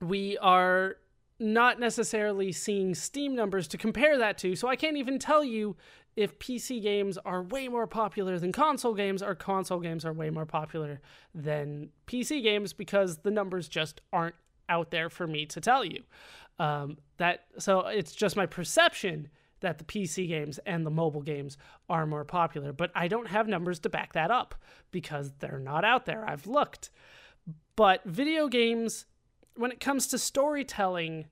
we are not necessarily seeing Steam numbers to compare that to. So I can't even tell you if PC games are way more popular than console games or console games are way more popular than PC games because the numbers just aren't out there for me to tell you. Um, that so it's just my perception that the PC games and the mobile games are more popular, but I don't have numbers to back that up because they're not out there. I've looked. But video games when it comes to storytelling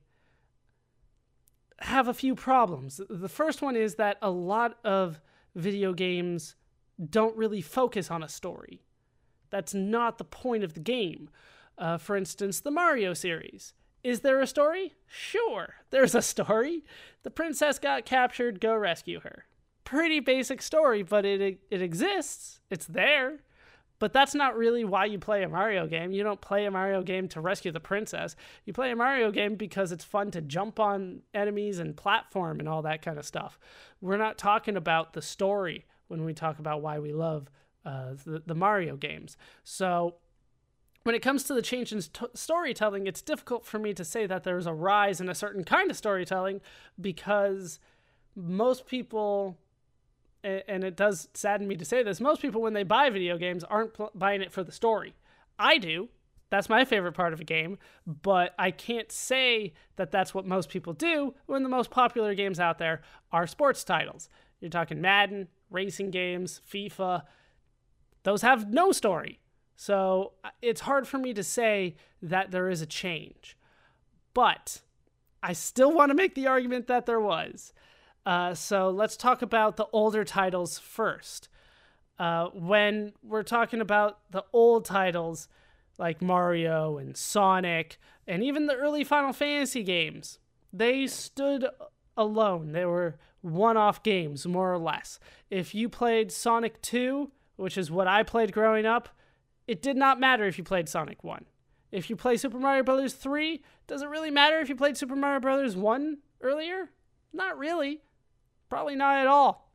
have a few problems. The first one is that a lot of video games don't really focus on a story. That's not the point of the game. Uh, for instance, the Mario series. Is there a story? Sure, there's a story. The princess got captured, go rescue her. Pretty basic story, but it it exists. It's there. But that's not really why you play a Mario game. You don't play a Mario game to rescue the princess. You play a Mario game because it's fun to jump on enemies and platform and all that kind of stuff. We're not talking about the story when we talk about why we love uh, the, the Mario games. So when it comes to the change in st- storytelling, it's difficult for me to say that there's a rise in a certain kind of storytelling because most people and it does sadden me to say this, most people when they buy video games aren't pl- buying it for the story. I do. That's my favorite part of a game, but I can't say that that's what most people do when the most popular games out there are sports titles. You're talking Madden, racing games, FIFA. Those have no story. So uh, it's hard for me to say that there is a change. But I still want to make the argument that there was. Uh, so let's talk about the older titles first. Uh, when we're talking about the old titles like Mario and Sonic and even the early Final Fantasy games, they stood alone. They were one off games, more or less. If you played Sonic 2, which is what I played growing up, it did not matter if you played Sonic 1. If you play Super Mario Bros. 3, does it really matter if you played Super Mario Bros. 1 earlier? Not really. Probably not at all.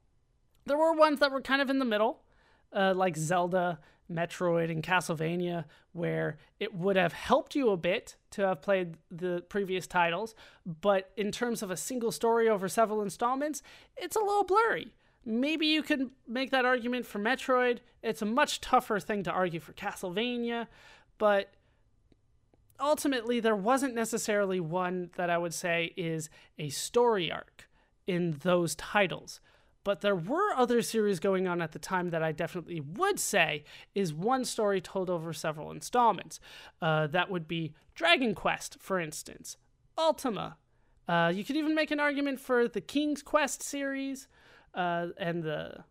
There were ones that were kind of in the middle, uh, like Zelda, Metroid, and Castlevania, where it would have helped you a bit to have played the previous titles, but in terms of a single story over several installments, it's a little blurry. Maybe you could make that argument for Metroid. It's a much tougher thing to argue for Castlevania, but ultimately, there wasn't necessarily one that I would say is a story arc in those titles. But there were other series going on at the time that I definitely would say is one story told over several installments. Uh, that would be Dragon Quest, for instance, Ultima. Uh, you could even make an argument for the King's Quest series uh, and the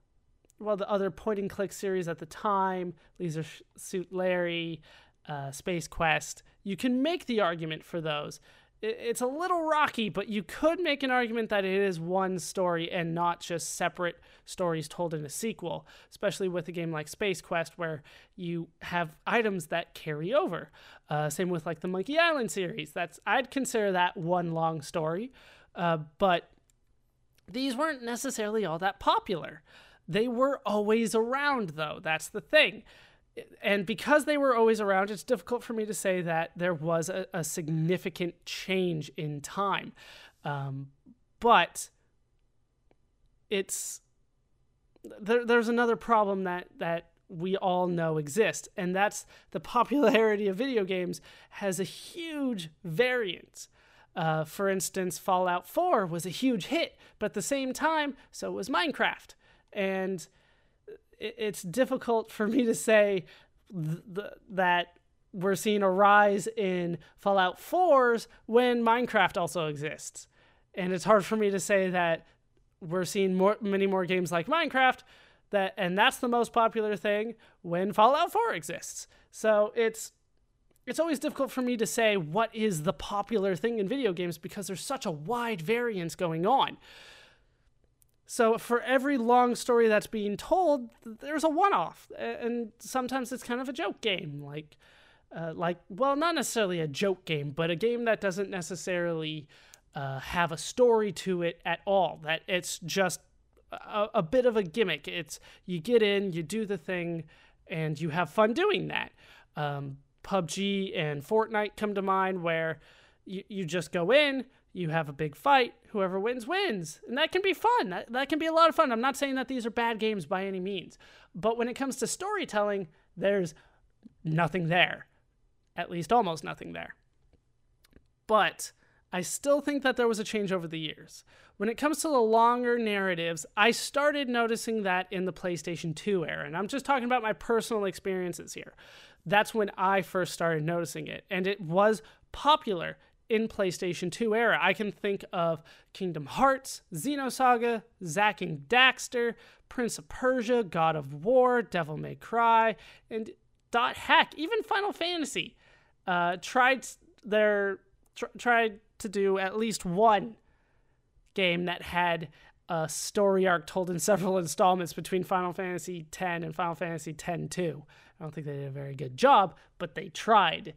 well the other point and click series at the time, Leisure Suit Larry, uh, Space Quest. You can make the argument for those it's a little rocky, but you could make an argument that it is one story and not just separate stories told in a sequel, especially with a game like Space Quest where you have items that carry over. Uh, same with like the Monkey Island series. That's I'd consider that one long story, uh, but these weren't necessarily all that popular. They were always around, though. That's the thing and because they were always around, it's difficult for me to say that there was a, a significant change in time. Um, but it's there, there's another problem that that we all know exists, and that's the popularity of video games has a huge variance. Uh, for instance, Fallout 4 was a huge hit, but at the same time, so was Minecraft. And it's difficult for me to say th- th- that we're seeing a rise in Fallout 4s when Minecraft also exists. And it's hard for me to say that we're seeing more many more games like Minecraft that and that's the most popular thing when Fallout 4 exists. So it's it's always difficult for me to say what is the popular thing in video games because there's such a wide variance going on. So for every long story that's being told, there's a one-off, and sometimes it's kind of a joke game, like, uh, like well, not necessarily a joke game, but a game that doesn't necessarily uh, have a story to it at all. That it's just a, a bit of a gimmick. It's you get in, you do the thing, and you have fun doing that. Um, PUBG and Fortnite come to mind, where you, you just go in, you have a big fight, whoever wins wins, and that can be fun. That, that can be a lot of fun. I'm not saying that these are bad games by any means, but when it comes to storytelling, there's nothing there, at least almost nothing there. But I still think that there was a change over the years. When it comes to the longer narratives, I started noticing that in the PlayStation 2 era. And I'm just talking about my personal experiences here. That's when I first started noticing it. And it was popular in PlayStation 2 era. I can think of Kingdom Hearts, Xenosaga, Jak and Daxter, Prince of Persia, God of War, Devil May Cry, and dot hack, even Final Fantasy. Uh, tried their tr- tried to do at least one game that had a story arc told in several installments between Final Fantasy X and Final Fantasy X-2. I don't think they did a very good job, but they tried.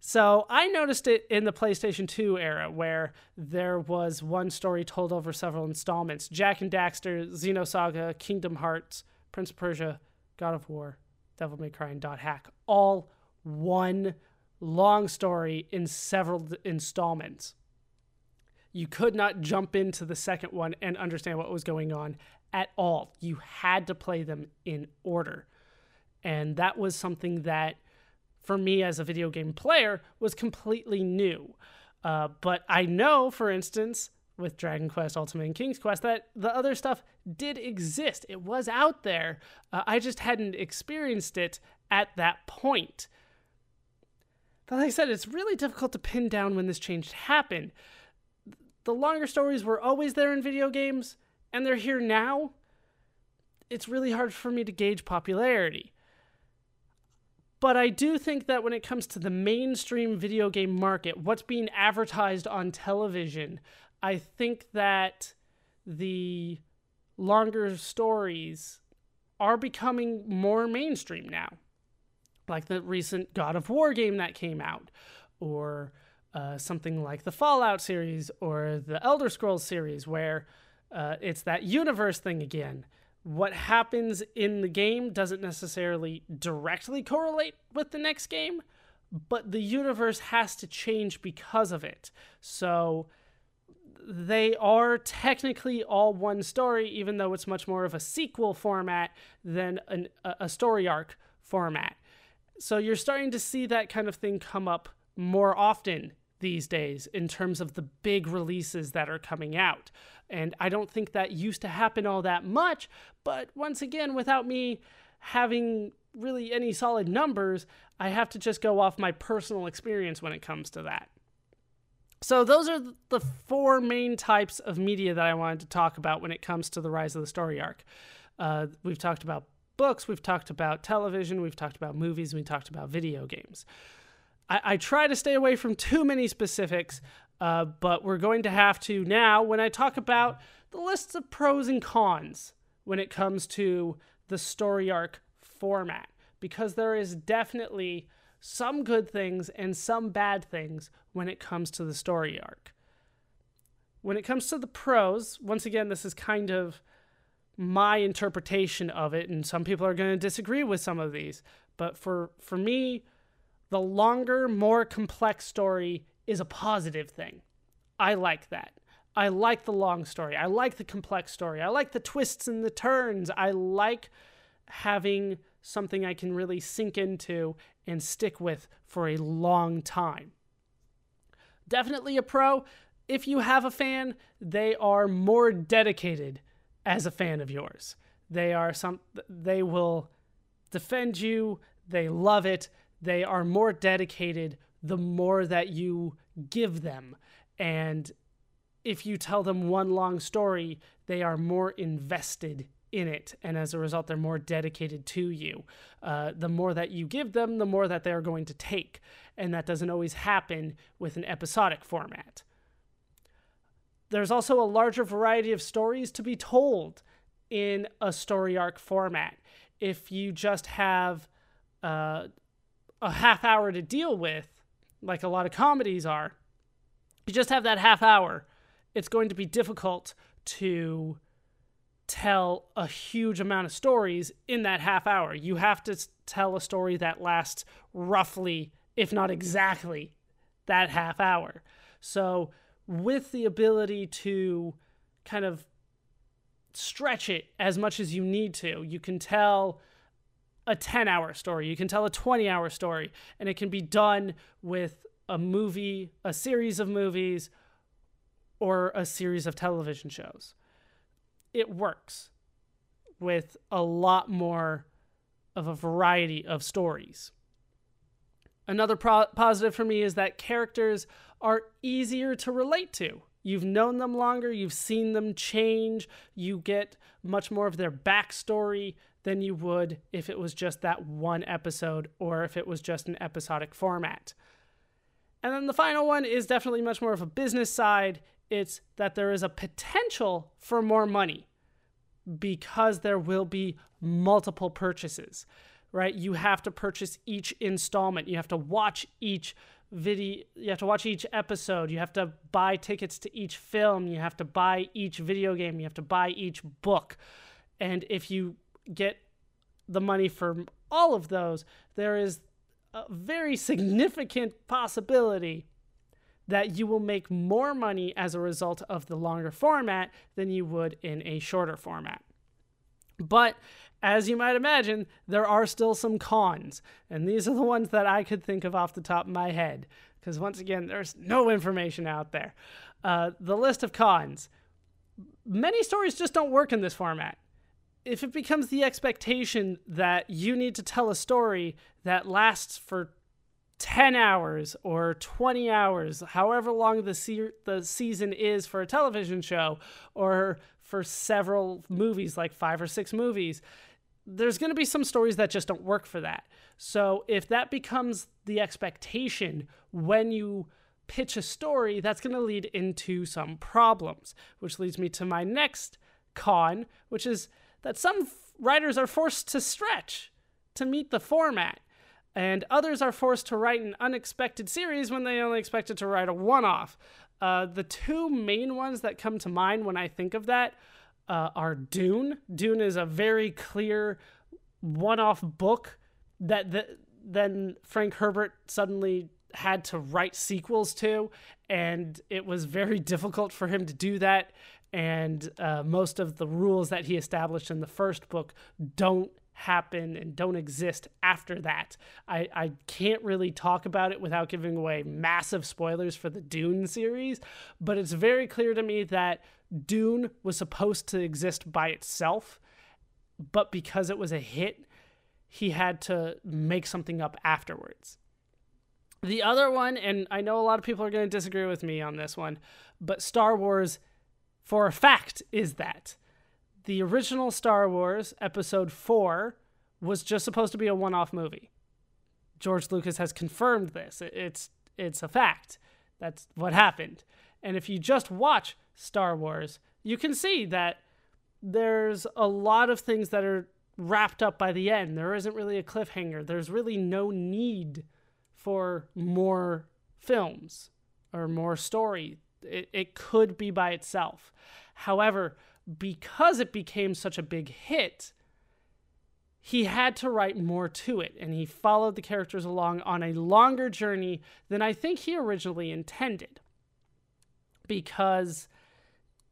So I noticed it in the PlayStation 2 era where there was one story told over several installments Jak and Daxter, Xenosaga, Kingdom Hearts, Prince of Persia, God of War, Devil May Cry, and Dot Hack. All one long story in several installments you could not jump into the second one and understand what was going on at all. You had to play them in order. And that was something that, for me as a video game player, was completely new. Uh, but I know, for instance, with Dragon Quest Ultima and King's Quest, that the other stuff did exist. It was out there. Uh, I just hadn't experienced it at that point. But like I said, it's really difficult to pin down when this change happened the longer stories were always there in video games and they're here now, it's really hard for me to gauge popularity. But I do think that when it comes to the mainstream video game market, what's being advertised on television, I think that the longer stories are becoming more mainstream now. Like the recent God of War game that came out, or uh, something like the Fallout series or the Elder Scrolls series, where uh, it's that universe thing again. What happens in the game doesn't necessarily directly correlate with the next game, but the universe has to change because of it. So they are technically all one story, even though it's much more of a sequel format than an, a story arc format. So you're starting to see that kind of thing come up more often these days in terms of the big releases that are coming out. And I don't think that used to happen all that much, but once again, without me having really any solid numbers, I have to just go off my personal experience when it comes to that. So, those are the four main types of media that I wanted to talk about when it comes to the rise of the story arc. Uh, we've talked about books, we've talked about television, we've talked about movies, we talked about video games. I, I try to stay away from too many specifics, uh, but we're going to have to now when I talk about the lists of pros and cons when it comes to the story arc format, because there is definitely some good things and some bad things when it comes to the story arc. When it comes to the pros, once again, this is kind of my interpretation of it, and some people are going to disagree with some of these. But for for me, the longer, more complex story is a positive thing. I like that. I like the long story. I like the complex story. I like the twists and the turns. I like having something I can really sink into and stick with for a long time. definitely a pro. If you have a fan, they are more dedicated as a fan of yours. They are some they will defend you, they love it, they are more dedicated the more that you give them. And if you tell them one long story, they are more invested in it. And as a result, they're more dedicated to you. Uh, the more that you give them, the more that they're going to take. And that doesn't always happen with an episodic format. There's also a larger variety of stories to be told in a story arc format. If you just have uh, a half hour to deal with, like a lot of comedies are, you just have that half hour, it's going to be difficult to tell a huge amount of stories in that half hour. You have to tell a story that lasts roughly, if not exactly, that half hour. So, with the ability to kind of stretch it as much as you need to, you can tell a 10 hour story, you can tell a 20 hour story, and it can be done with a movie, a series of movies, or a series of television shows. It works with a lot more of a variety of stories. Another pro- positive for me is that characters are easier to relate to. You've known them longer, you've seen them change, you get much more of their backstory than you would if it was just that one episode or if it was just an episodic format. And then the final one is definitely much more of a business side. It's that there is a potential for more money because there will be multiple purchases, right? You have to purchase each installment, you have to watch each video you have to watch each episode you have to buy tickets to each film you have to buy each video game you have to buy each book and if you get the money for all of those there is a very significant possibility that you will make more money as a result of the longer format than you would in a shorter format. But as you might imagine, there are still some cons, and these are the ones that I could think of off the top of my head, because once again, there's no information out there. Uh, the list of cons many stories just don't work in this format if it becomes the expectation that you need to tell a story that lasts for 10 hours or 20 hours, however long the, se- the season is for a television show, or for several movies, like five or six movies, there's going to be some stories that just don't work for that. So if that becomes the expectation when you pitch a story, that's going to lead into some problems, which leads me to my next con, which is that some writers are forced to stretch to meet the format, and others are forced to write an unexpected series when they only expected to write a one off. Uh, the two main ones that come to mind when I think of that uh, are Dune. Dune is a very clear one off book that the, then Frank Herbert suddenly had to write sequels to, and it was very difficult for him to do that and uh, most of the rules that he established in the first book don't happen and don't exist after that. I, I can't really talk about it without giving away massive spoilers for the Dune series, but it's very clear to me that Dune was supposed to exist by itself, but because it was a hit, he had to make something up afterwards. The other one, and I know a lot of people are going to disagree with me on this one, but Star Wars for a fact is that the original Star Wars Episode 4 was just supposed to be a one off movie. George Lucas has confirmed this. It's, it's a fact. That's what happened. And if you just watch Star Wars, you can see that there's a lot of things that are wrapped up by the end. There isn't really a cliffhanger. There's really no need for more films or more story it, it could be by itself. However, because it became such a big hit, he had to write more to it, and he followed the characters along on a longer journey than I think he originally intended. Because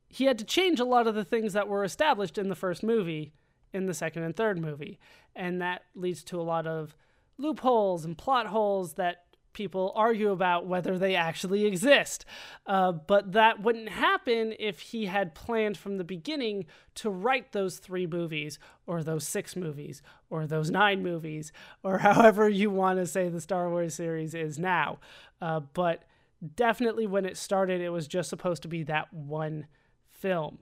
he had to change a lot of the things that were established in the first movie in the second and third movie. And that leads to a lot of loopholes and plot holes that people argue about whether they actually exist. Uh, but that wouldn't happen if he had planned from the beginning to write those three movies, or those six movies, or those nine movies, or however you want to say the Star Wars series is now. Uh, but definitely when it started, it was just supposed to be that one film.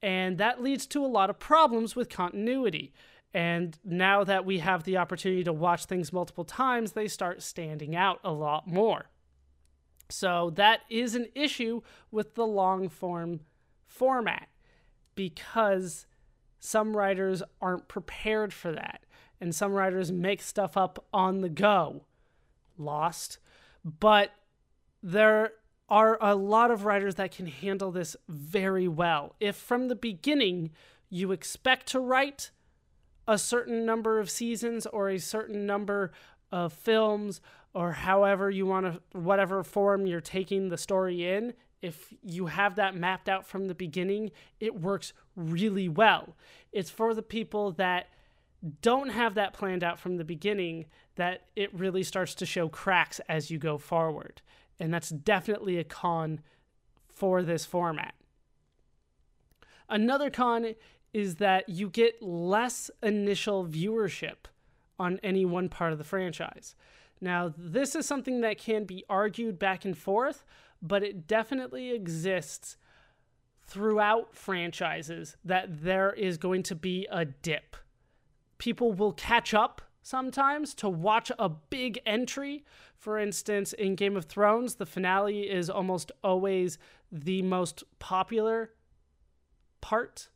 And that leads to a lot of problems with continuity. And now that we have the opportunity to watch things multiple times, they start standing out a lot more. So that is an issue with the long form format because some writers aren't prepared for that. And some writers make stuff up on the go. Lost. But there are a lot of writers that can handle this very well. If from the beginning you expect to write a certain number of seasons or a certain number of films or however you want to whatever form you're taking the story in if you have that mapped out from the beginning it works really well. It's for the people that don't have that planned out from the beginning that it really starts to show cracks as you go forward. And that's definitely a con for this format. Another con is that you get less initial viewership on any one part of the franchise. Now, this is something that can be argued back and forth, but it definitely exists throughout franchises that there is going to be a dip. People will catch up sometimes to watch a big entry. For instance, in Game of Thrones, the finale is almost always the most popular part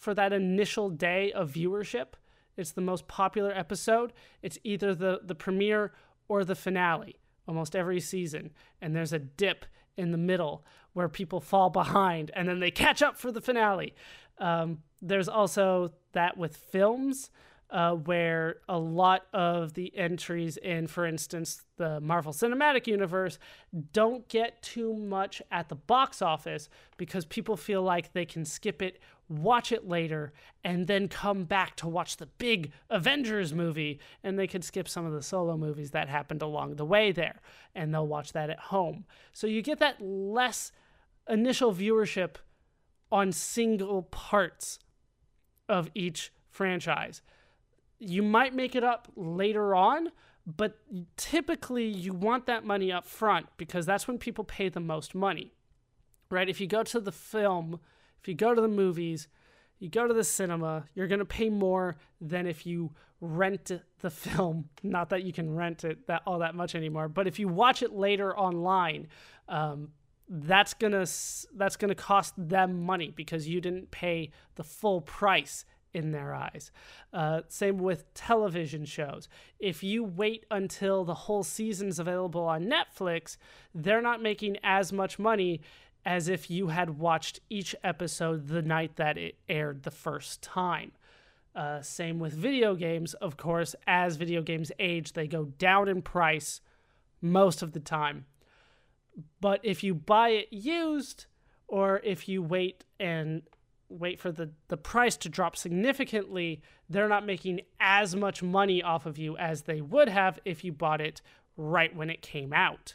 for that initial day of viewership. It's the most popular episode. It's either the, the premiere or the finale almost every season. And there's a dip in the middle where people fall behind and then they catch up for the finale. Um, there's also that with films. Uh, where a lot of the entries in, for instance, the Marvel Cinematic Universe don't get too much at the box office because people feel like they can skip it watch it later, and then come back to watch the big Avengers movie. And they could skip some of the solo movies that happened along the way there, and they'll watch that at home. So you get that less initial viewership on single parts of each franchise. You might make it up later on, but typically you want that money up front because that's when people pay the most money. Right? If you go to the film if you go to the movies, you go to the cinema, you're going to pay more than if you rent the film. Not that you can rent it that all that much anymore, but if you watch it later online, um, that's gonna that's gonna cost them money because you didn't pay the full price in their eyes. Uh, same with television shows. If you wait until the whole season's available on Netflix, they're not making as much money as if you had watched each episode the night that it aired the first time. Uh, same with video games, of course. As video games age, they go down in price most of the time. But if you buy it used, or if you wait and wait for the, the price to drop significantly, they're not making as much money off of you as they would have if you bought it right when it came out.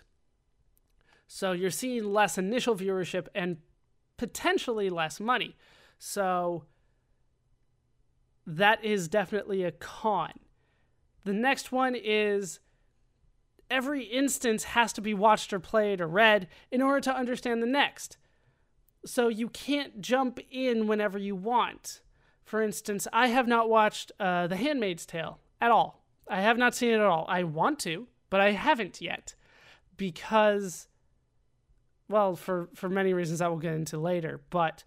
So you're seeing less initial viewership and potentially less money. So that is definitely a con. The next one is every instance has to be watched or played or read in order to understand the next. So you can't jump in whenever you want. For instance, I have not watched uh, The Handmaid's Tale at all. I have not seen it at all. I want to, but I haven't yet because well, for for many reasons I will get into later. But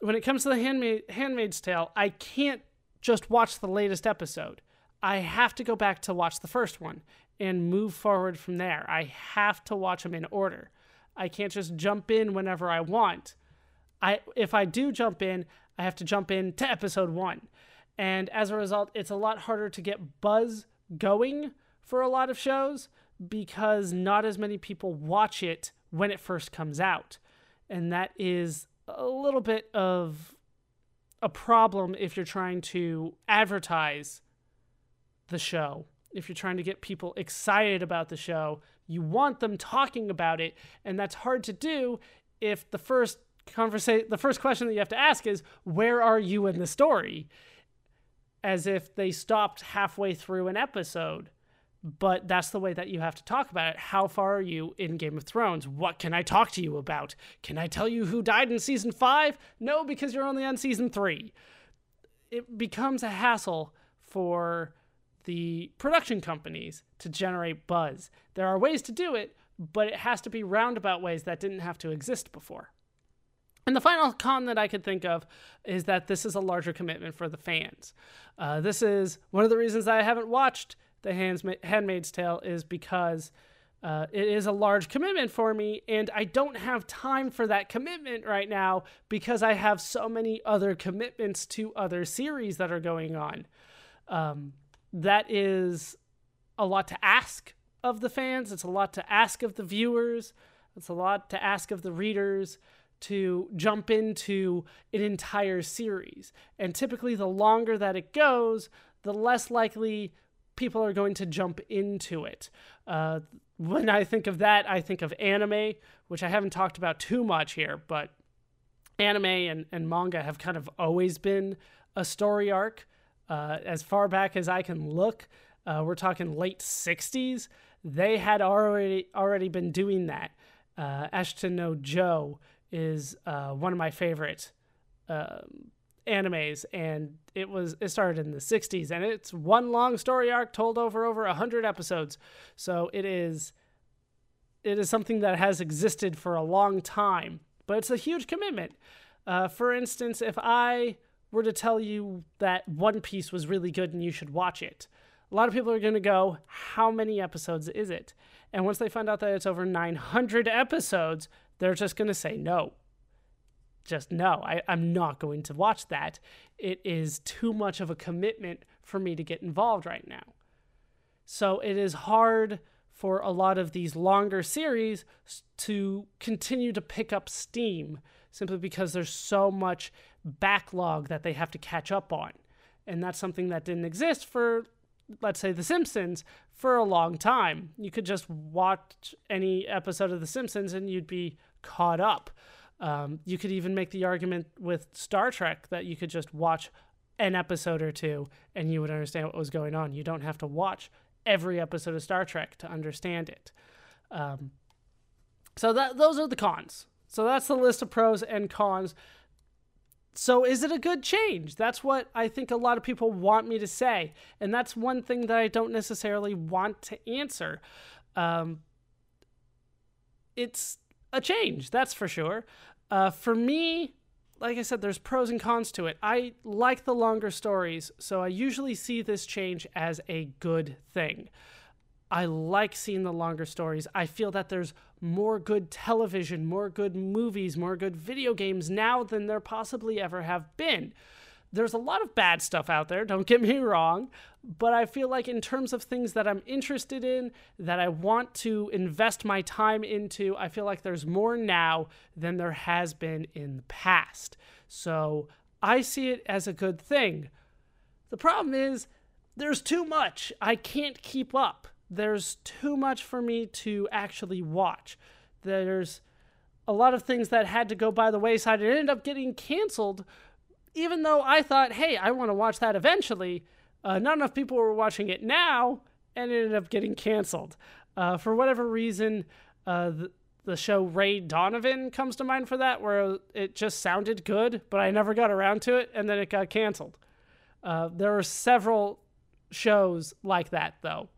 when it comes to the Handmaid, Handmaid's Tale, I can't just watch the latest episode. I have to go back to watch the first one and move forward from there. I have to watch them in order. I can't just jump in whenever I want. I if I do jump in, I have to jump in to episode 1. And as a result, it's a lot harder to get buzz going for a lot of shows because not as many people watch it when it first comes out. And that is a little bit of a problem if you're trying to advertise the show if you're trying to get people excited about the show, you want them talking about it, and that's hard to do if the first conversation the first question that you have to ask is where are you in the story? As if they stopped halfway through an episode. But that's the way that you have to talk about it. How far are you in Game of Thrones? What can I talk to you about? Can I tell you who died in season 5? No, because you're only on season 3. It becomes a hassle for the production companies to generate buzz. There are ways to do it, but it has to be roundabout ways that didn't have to exist before. And the final con that I could think of is that this is a larger commitment for the fans. Uh, this is one of the reasons I haven't watched The Handmaid's Tale is because uh, it is a large commitment for me, and I don't have time for that commitment right now because I have so many other commitments to other series that are going on. Um, that is a lot to ask of the fans. It's a lot to ask of the viewers. It's a lot to ask of the readers to jump into an entire series. And typically, the longer that it goes, the less likely people are going to jump into it. Uh, when I think of that, I think of anime, which I haven't talked about too much here, but anime and, and manga have kind of always been a story arc. Uh, as far back as I can look, uh, we're talking late 60s. They had already already been doing that. Uh, Ashita no Joe is uh, one of my favorite um, animes, and it was it started in the 60s, and it's one long story arc told over over hundred episodes. So it is it is something that has existed for a long time, but it's a huge commitment. Uh, for instance, if I were to tell you that One Piece was really good and you should watch it, a lot of people are going to go, How many episodes is it? And once they find out that it's over 900 episodes, they're just going to say no. Just no, I, I'm not going to watch that. It is too much of a commitment for me to get involved right now. So it is hard for a lot of these longer series to continue to pick up steam simply because there's so much backlog that they have to catch up on. And that's something that didn't exist for, let's say, The Simpsons for a long time. You could just watch any episode of The Simpsons and you'd be caught up. Um, you could even make the argument with Star Trek that you could just watch an episode or two and you would understand what was going on. You don't have to watch every episode of Star Trek to understand it. Um, so that those are the cons. So that's the list of pros and cons. So is it a good change? That's what I think a lot of people want me to say, and that's one thing that I don't necessarily want to answer. Um, it's a change, that's for sure. Uh, for me, like I said, there's pros and cons to it. I like the longer stories, so I usually see this change as a good thing. I like seeing the longer stories. I feel that there's more good television, more good movies, more good video games now than there possibly ever have been there's a lot of bad stuff out there, don't get me wrong, but I feel like in terms of things that I'm interested in, that I want to invest my time into, I feel like there's more now than there has been in the past. So I see it as a good thing. The problem is, there's too much. I can't keep up. There's too much for me to actually watch. There's a lot of things that had to go by the wayside and ended up getting canceled even though I thought, hey, I want to watch that eventually, uh, not enough people were watching it now, and it ended up getting canceled. Uh, for whatever reason, uh, the, the show Ray Donovan comes to mind for that, where it just sounded good, but I never got around to it, and then it got canceled. Uh, there are several shows like that, though.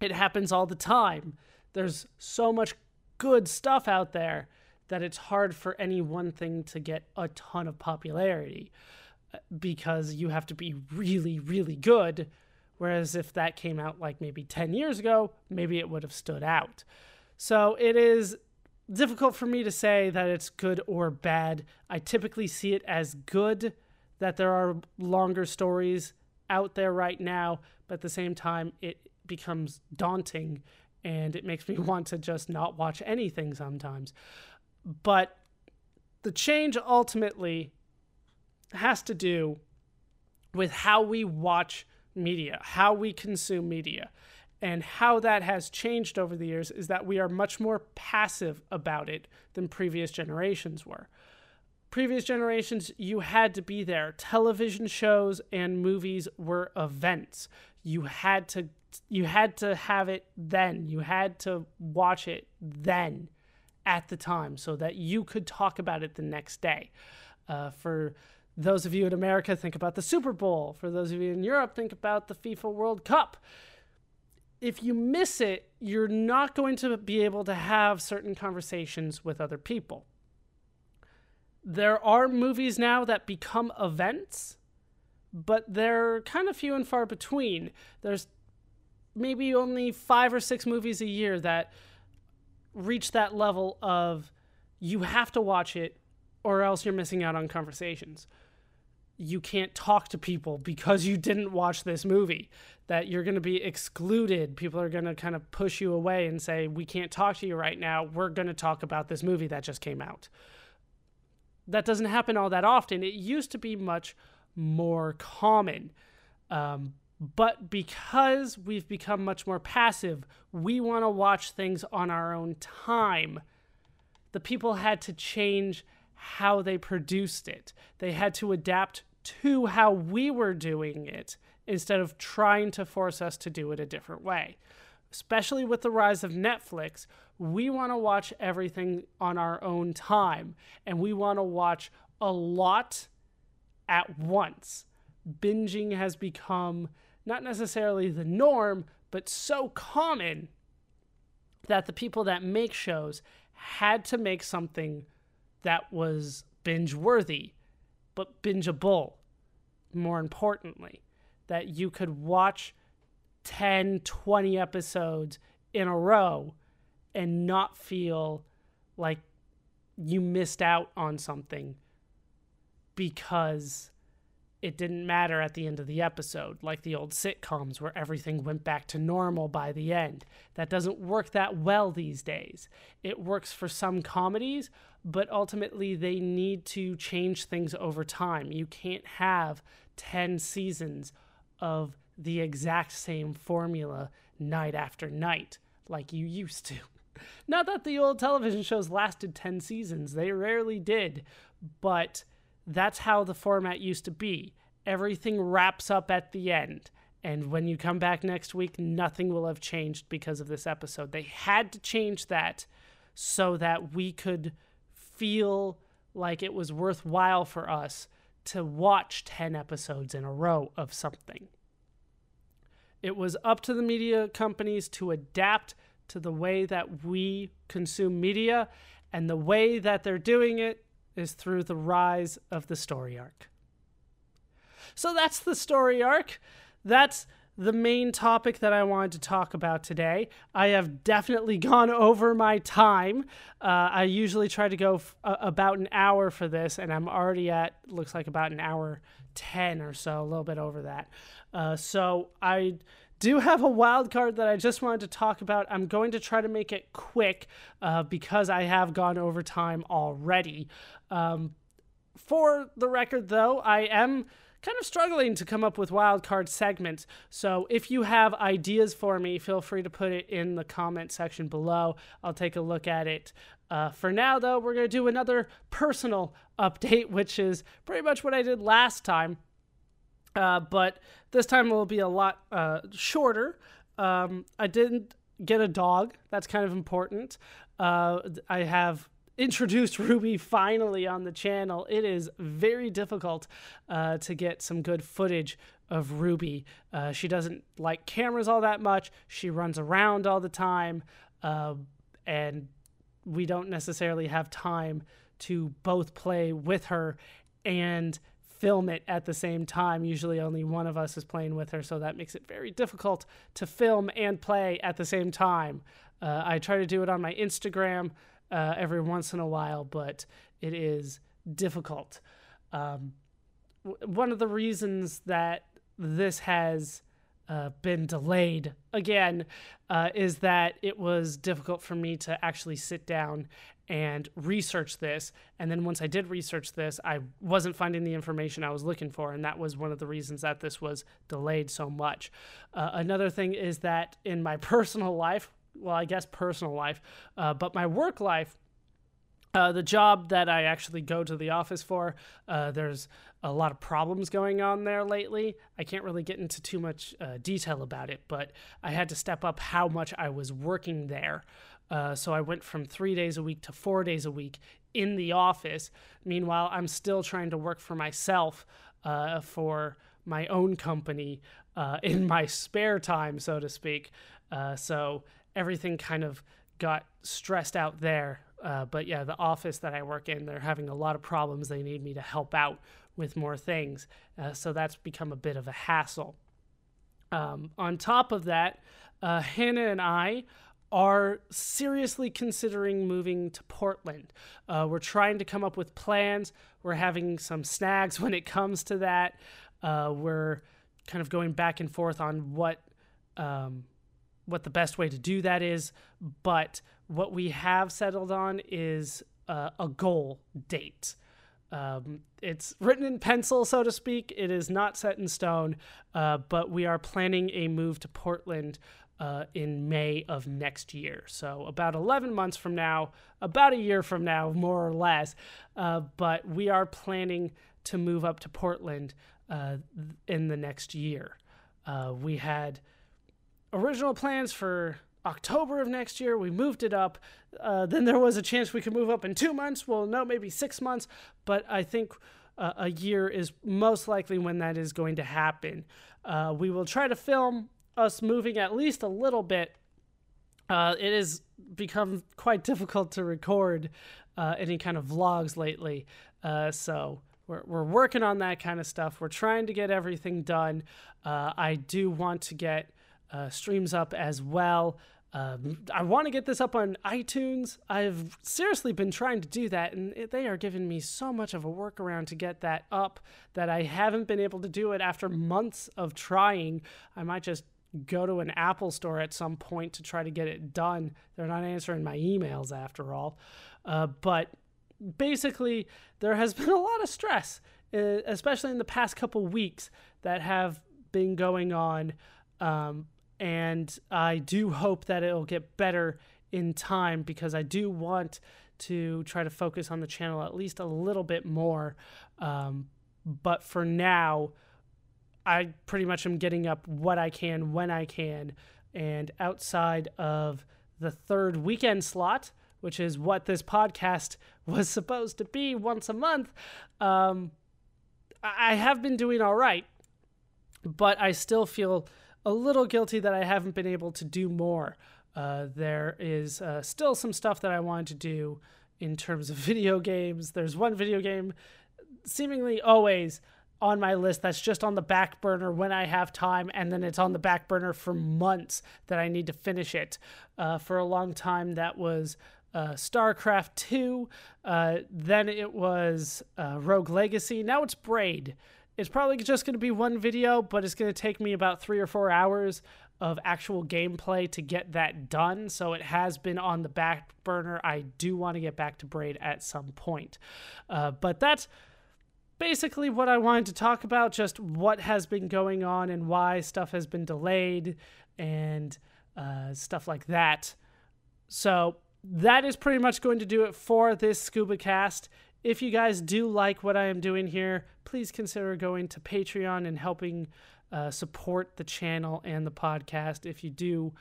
It happens all the time. There's so much good stuff out there that it's hard for any one thing to get a ton of popularity uh, because you have to be really, really good. Whereas if that came out like maybe 10 years ago, maybe it would have stood out. So it is difficult for me to say that it's good or bad. I typically see it as good that there are longer stories out there right now, but at the same time, it becomes daunting and it makes me want to just not watch anything sometimes. But the change ultimately has to do with how we watch media, how we consume media. And how that has changed over the years is that we are much more passive about it than previous generations were. Previous generations, you had to be there. Television shows and movies were events. You had to you had to have it then. You had to watch it then at the time so that you could talk about it the next day. Uh, for those of you in America, think about the Super Bowl. For those of you in Europe, think about the FIFA World Cup. If you miss it, you're not going to be able to have certain conversations with other people. There are movies now that become events, but they're kind of few and far between. There's maybe only five or six movies a year that reach that level of you have to watch it or else you're missing out on conversations. You can't talk to people because you didn't watch this movie. That you're going to be excluded. People are going to kind of push you away and say, We can't talk to you right now. We're going to talk about this movie that just came out. That doesn't happen all that often. It used to be much more common. Um, but because we've become much more passive, we want to watch things on our own time. The people had to change how they produced it, they had to adapt to how we were doing it instead of trying to force us to do it a different way. Especially with the rise of Netflix, we want to watch everything on our own time and we want to watch a lot at once. Binging has become not necessarily the norm, but so common that the people that make shows had to make something that was binge worthy, but bingeable, more importantly, that you could watch 10, 20 episodes in a row and not feel like you missed out on something because it didn't matter at the end of the episode, like the old sitcoms where everything went back to normal by the end. That doesn't work that well these days. It works for some comedies, but ultimately they need to change things over time. You can't have 10 seasons of the exact same formula night after night like you used to. Not that the old television shows lasted 10 seasons, they rarely did, but that's how the format used to be. Everything wraps up at the end. And when you come back next week, nothing will have changed because of this episode. They had to change that so that we could feel like it was worthwhile for us to watch 10 episodes in a row of something. It was up to the media companies to adapt to the way that we consume media, and the way that they're doing it is through the rise of the story arc. So that's the story arc. That's the main topic that I wanted to talk about today. I have definitely gone over my time. Uh, I usually try to go f- uh, about an hour for this, and I'm already at looks like about an hour 10 or so, a little bit over that. Uh, so I do have a wild card that I just wanted to talk about. I'm going to try to make it quick uh, because I have gone over time already. Um, for the record, though, I am kind of struggling to come up with wild card segments. So if you have ideas for me, feel free to put it in the comment section below. I'll take a look at it. Uh, for now, though, we're going to do another personal update, which is pretty much what I did last time. Uh, but this time will be a lot uh, shorter. Um, I didn't get a dog. That's kind of important. Uh, I have introduced Ruby finally on the channel. It is very difficult uh, to get some good footage of Ruby. Uh, she doesn't like cameras all that much. She runs around all the time, and we don't necessarily have time to both play with her and film it at the same time. Usually, only one of us is playing with her, so that makes it very difficult to film and play at the same time. Uh, I try to do it on my Instagram uh, every once in a while, but it is difficult. Um, w- one of the reasons that this has uh, been delayed again uh, is that it was difficult for me to actually sit down and research this. And then once I did research this, I wasn't finding the information I was looking for. And that was one of the reasons that this was delayed so much. Uh, another thing is that in my personal life, well, I guess personal life, uh, but my work life, uh, the job that I actually go to the office for, uh, there's a lot of problems going on there lately. I can't really get into too much uh, detail about it, but I had to step up how much I was working there. Uh, so I went from three days a week to four days a week in the office. Meanwhile, I'm still trying to work for myself uh, for my own company uh, in my spare time, so to speak. so everything kind of got stressed out there uh, but yeah, the office that I work in, they're having a lot of problems. They need me to help out with more things. Uh, so that's become a bit of a hassle. Um, on top of that, uh, Hannah and I are seriously considering moving to Portland. Uh, we're trying to come up with plans. We're having some snags when it comes to that. Uh, we're kind of going back and forth on what um, what the best way to do that is, but what we have settled on is uh, a goal date. Um, it's written in pencil, so to speak. It is not set in stone, uh, but we are planning a move to Portland uh, in May of next year. So, about 11 months from now, about a year from now, more or less. Uh, but we are planning to move up to Portland uh, in the next year. Uh, we had original plans for October of next year. We moved it up. Uh, then there was a chance we could move up in two months. Well, no, maybe six months. But I think uh, a year is most likely when that is going to happen. Uh, we will try to film us moving at least a little bit. Uh, it has become quite difficult to record uh, any kind of vlogs lately. Uh, so we're, we're working on that kind of stuff. We're trying to get everything done. I do want to get uh, streams up as well. Um, I want to get this up on iTunes. I've seriously been trying to do that, and they are giving me so much of a workaround to get that up that I haven't been able to do it after months of trying. I might just go to an Apple store at some point to try to get it done. They're not answering my emails after all. Uh, but basically, there has been a lot of stress, uh, especially in the past couple weeks, that have been going on. Um, and I do hope that it'll get better in time because I do want to try to focus on the channel at least a little bit more. Um, but for now, I pretty much am getting up what I can when I can. And outside of the third weekend slot, which is what this podcast was supposed to be once a month, um, I have been doing all right. But I still feel a little guilty that I haven't been able to do more. Uh, there is uh, still some stuff that I wanted to do in terms of video games. There's one video game seemingly always on my list that's just on the back burner when I have time, and then it's on the back burner for months that I need to finish it. Uh, for a long time, that was uh, StarCraft 2. Uh, then it was uh, Rogue Legacy. Now it's Braid. It's probably just going to be one video, but it's going to take me about three or four hours of actual gameplay to get that done. So it has been on the back burner. I do want to get back to Braid at some point. Uh, but that's basically what I wanted to talk about just what has been going on and why stuff has been delayed and uh, stuff like that. So that is pretty much going to do it for this Scuba Cast. If you guys do like what I am doing here, please consider going to Patreon and helping uh, support the channel and the podcast. If you do,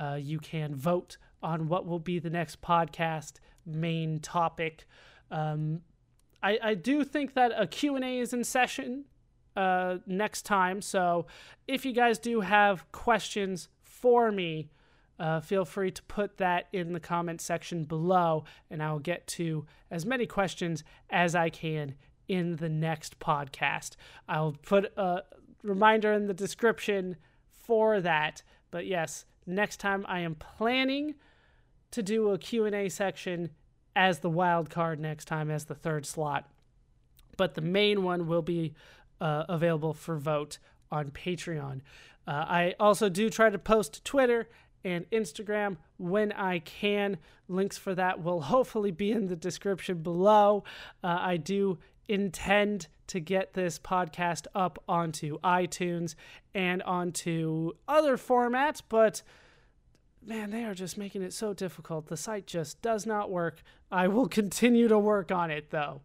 uh, you can vote on what will be the next podcast main topic. Um, I, I do think that a Q&A is in session uh, next time. So if you guys do have questions for me, uh, feel free to put that in the comment section below, and I'll get to as many questions as I can in the next podcast. I'll put a reminder in the description for that. But yes, next time I am planning to do a Q&A section as the wild card next time as the third slot. But the main one will be uh, available for vote on Patreon. Uh, I also do try to post to Twitter and Instagram when I can. Links for that will hopefully be in the description below. Uh, I do intend to get this podcast up onto iTunes and onto other formats, but man, they are just making it so difficult. The site just does not work. I will continue to work on it though.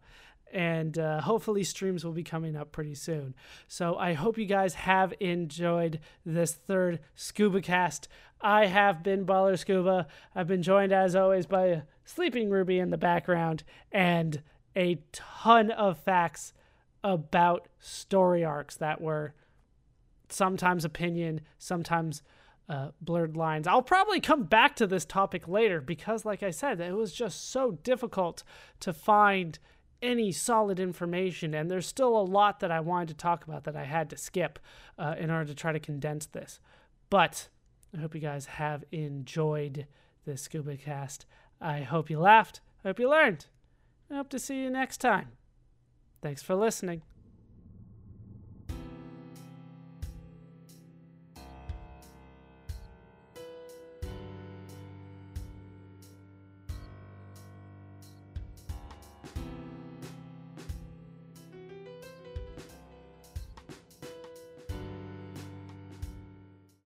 And uh, hopefully, streams will be coming up pretty soon. So, I hope you guys have enjoyed this third Scuba cast. I have been Baller Scuba. I've been joined, as always, by Sleeping Ruby in the background and a ton of facts about story arcs that were sometimes opinion, sometimes uh, blurred lines. I'll probably come back to this topic later because, like I said, it was just so difficult to find any solid information, and there's still a lot that I wanted to talk about that I had to skip uh, in order to try to condense this. But I hope you guys have enjoyed this scuba cast. I hope you laughed. I hope you learned. I hope to see you next time. Thanks for listening.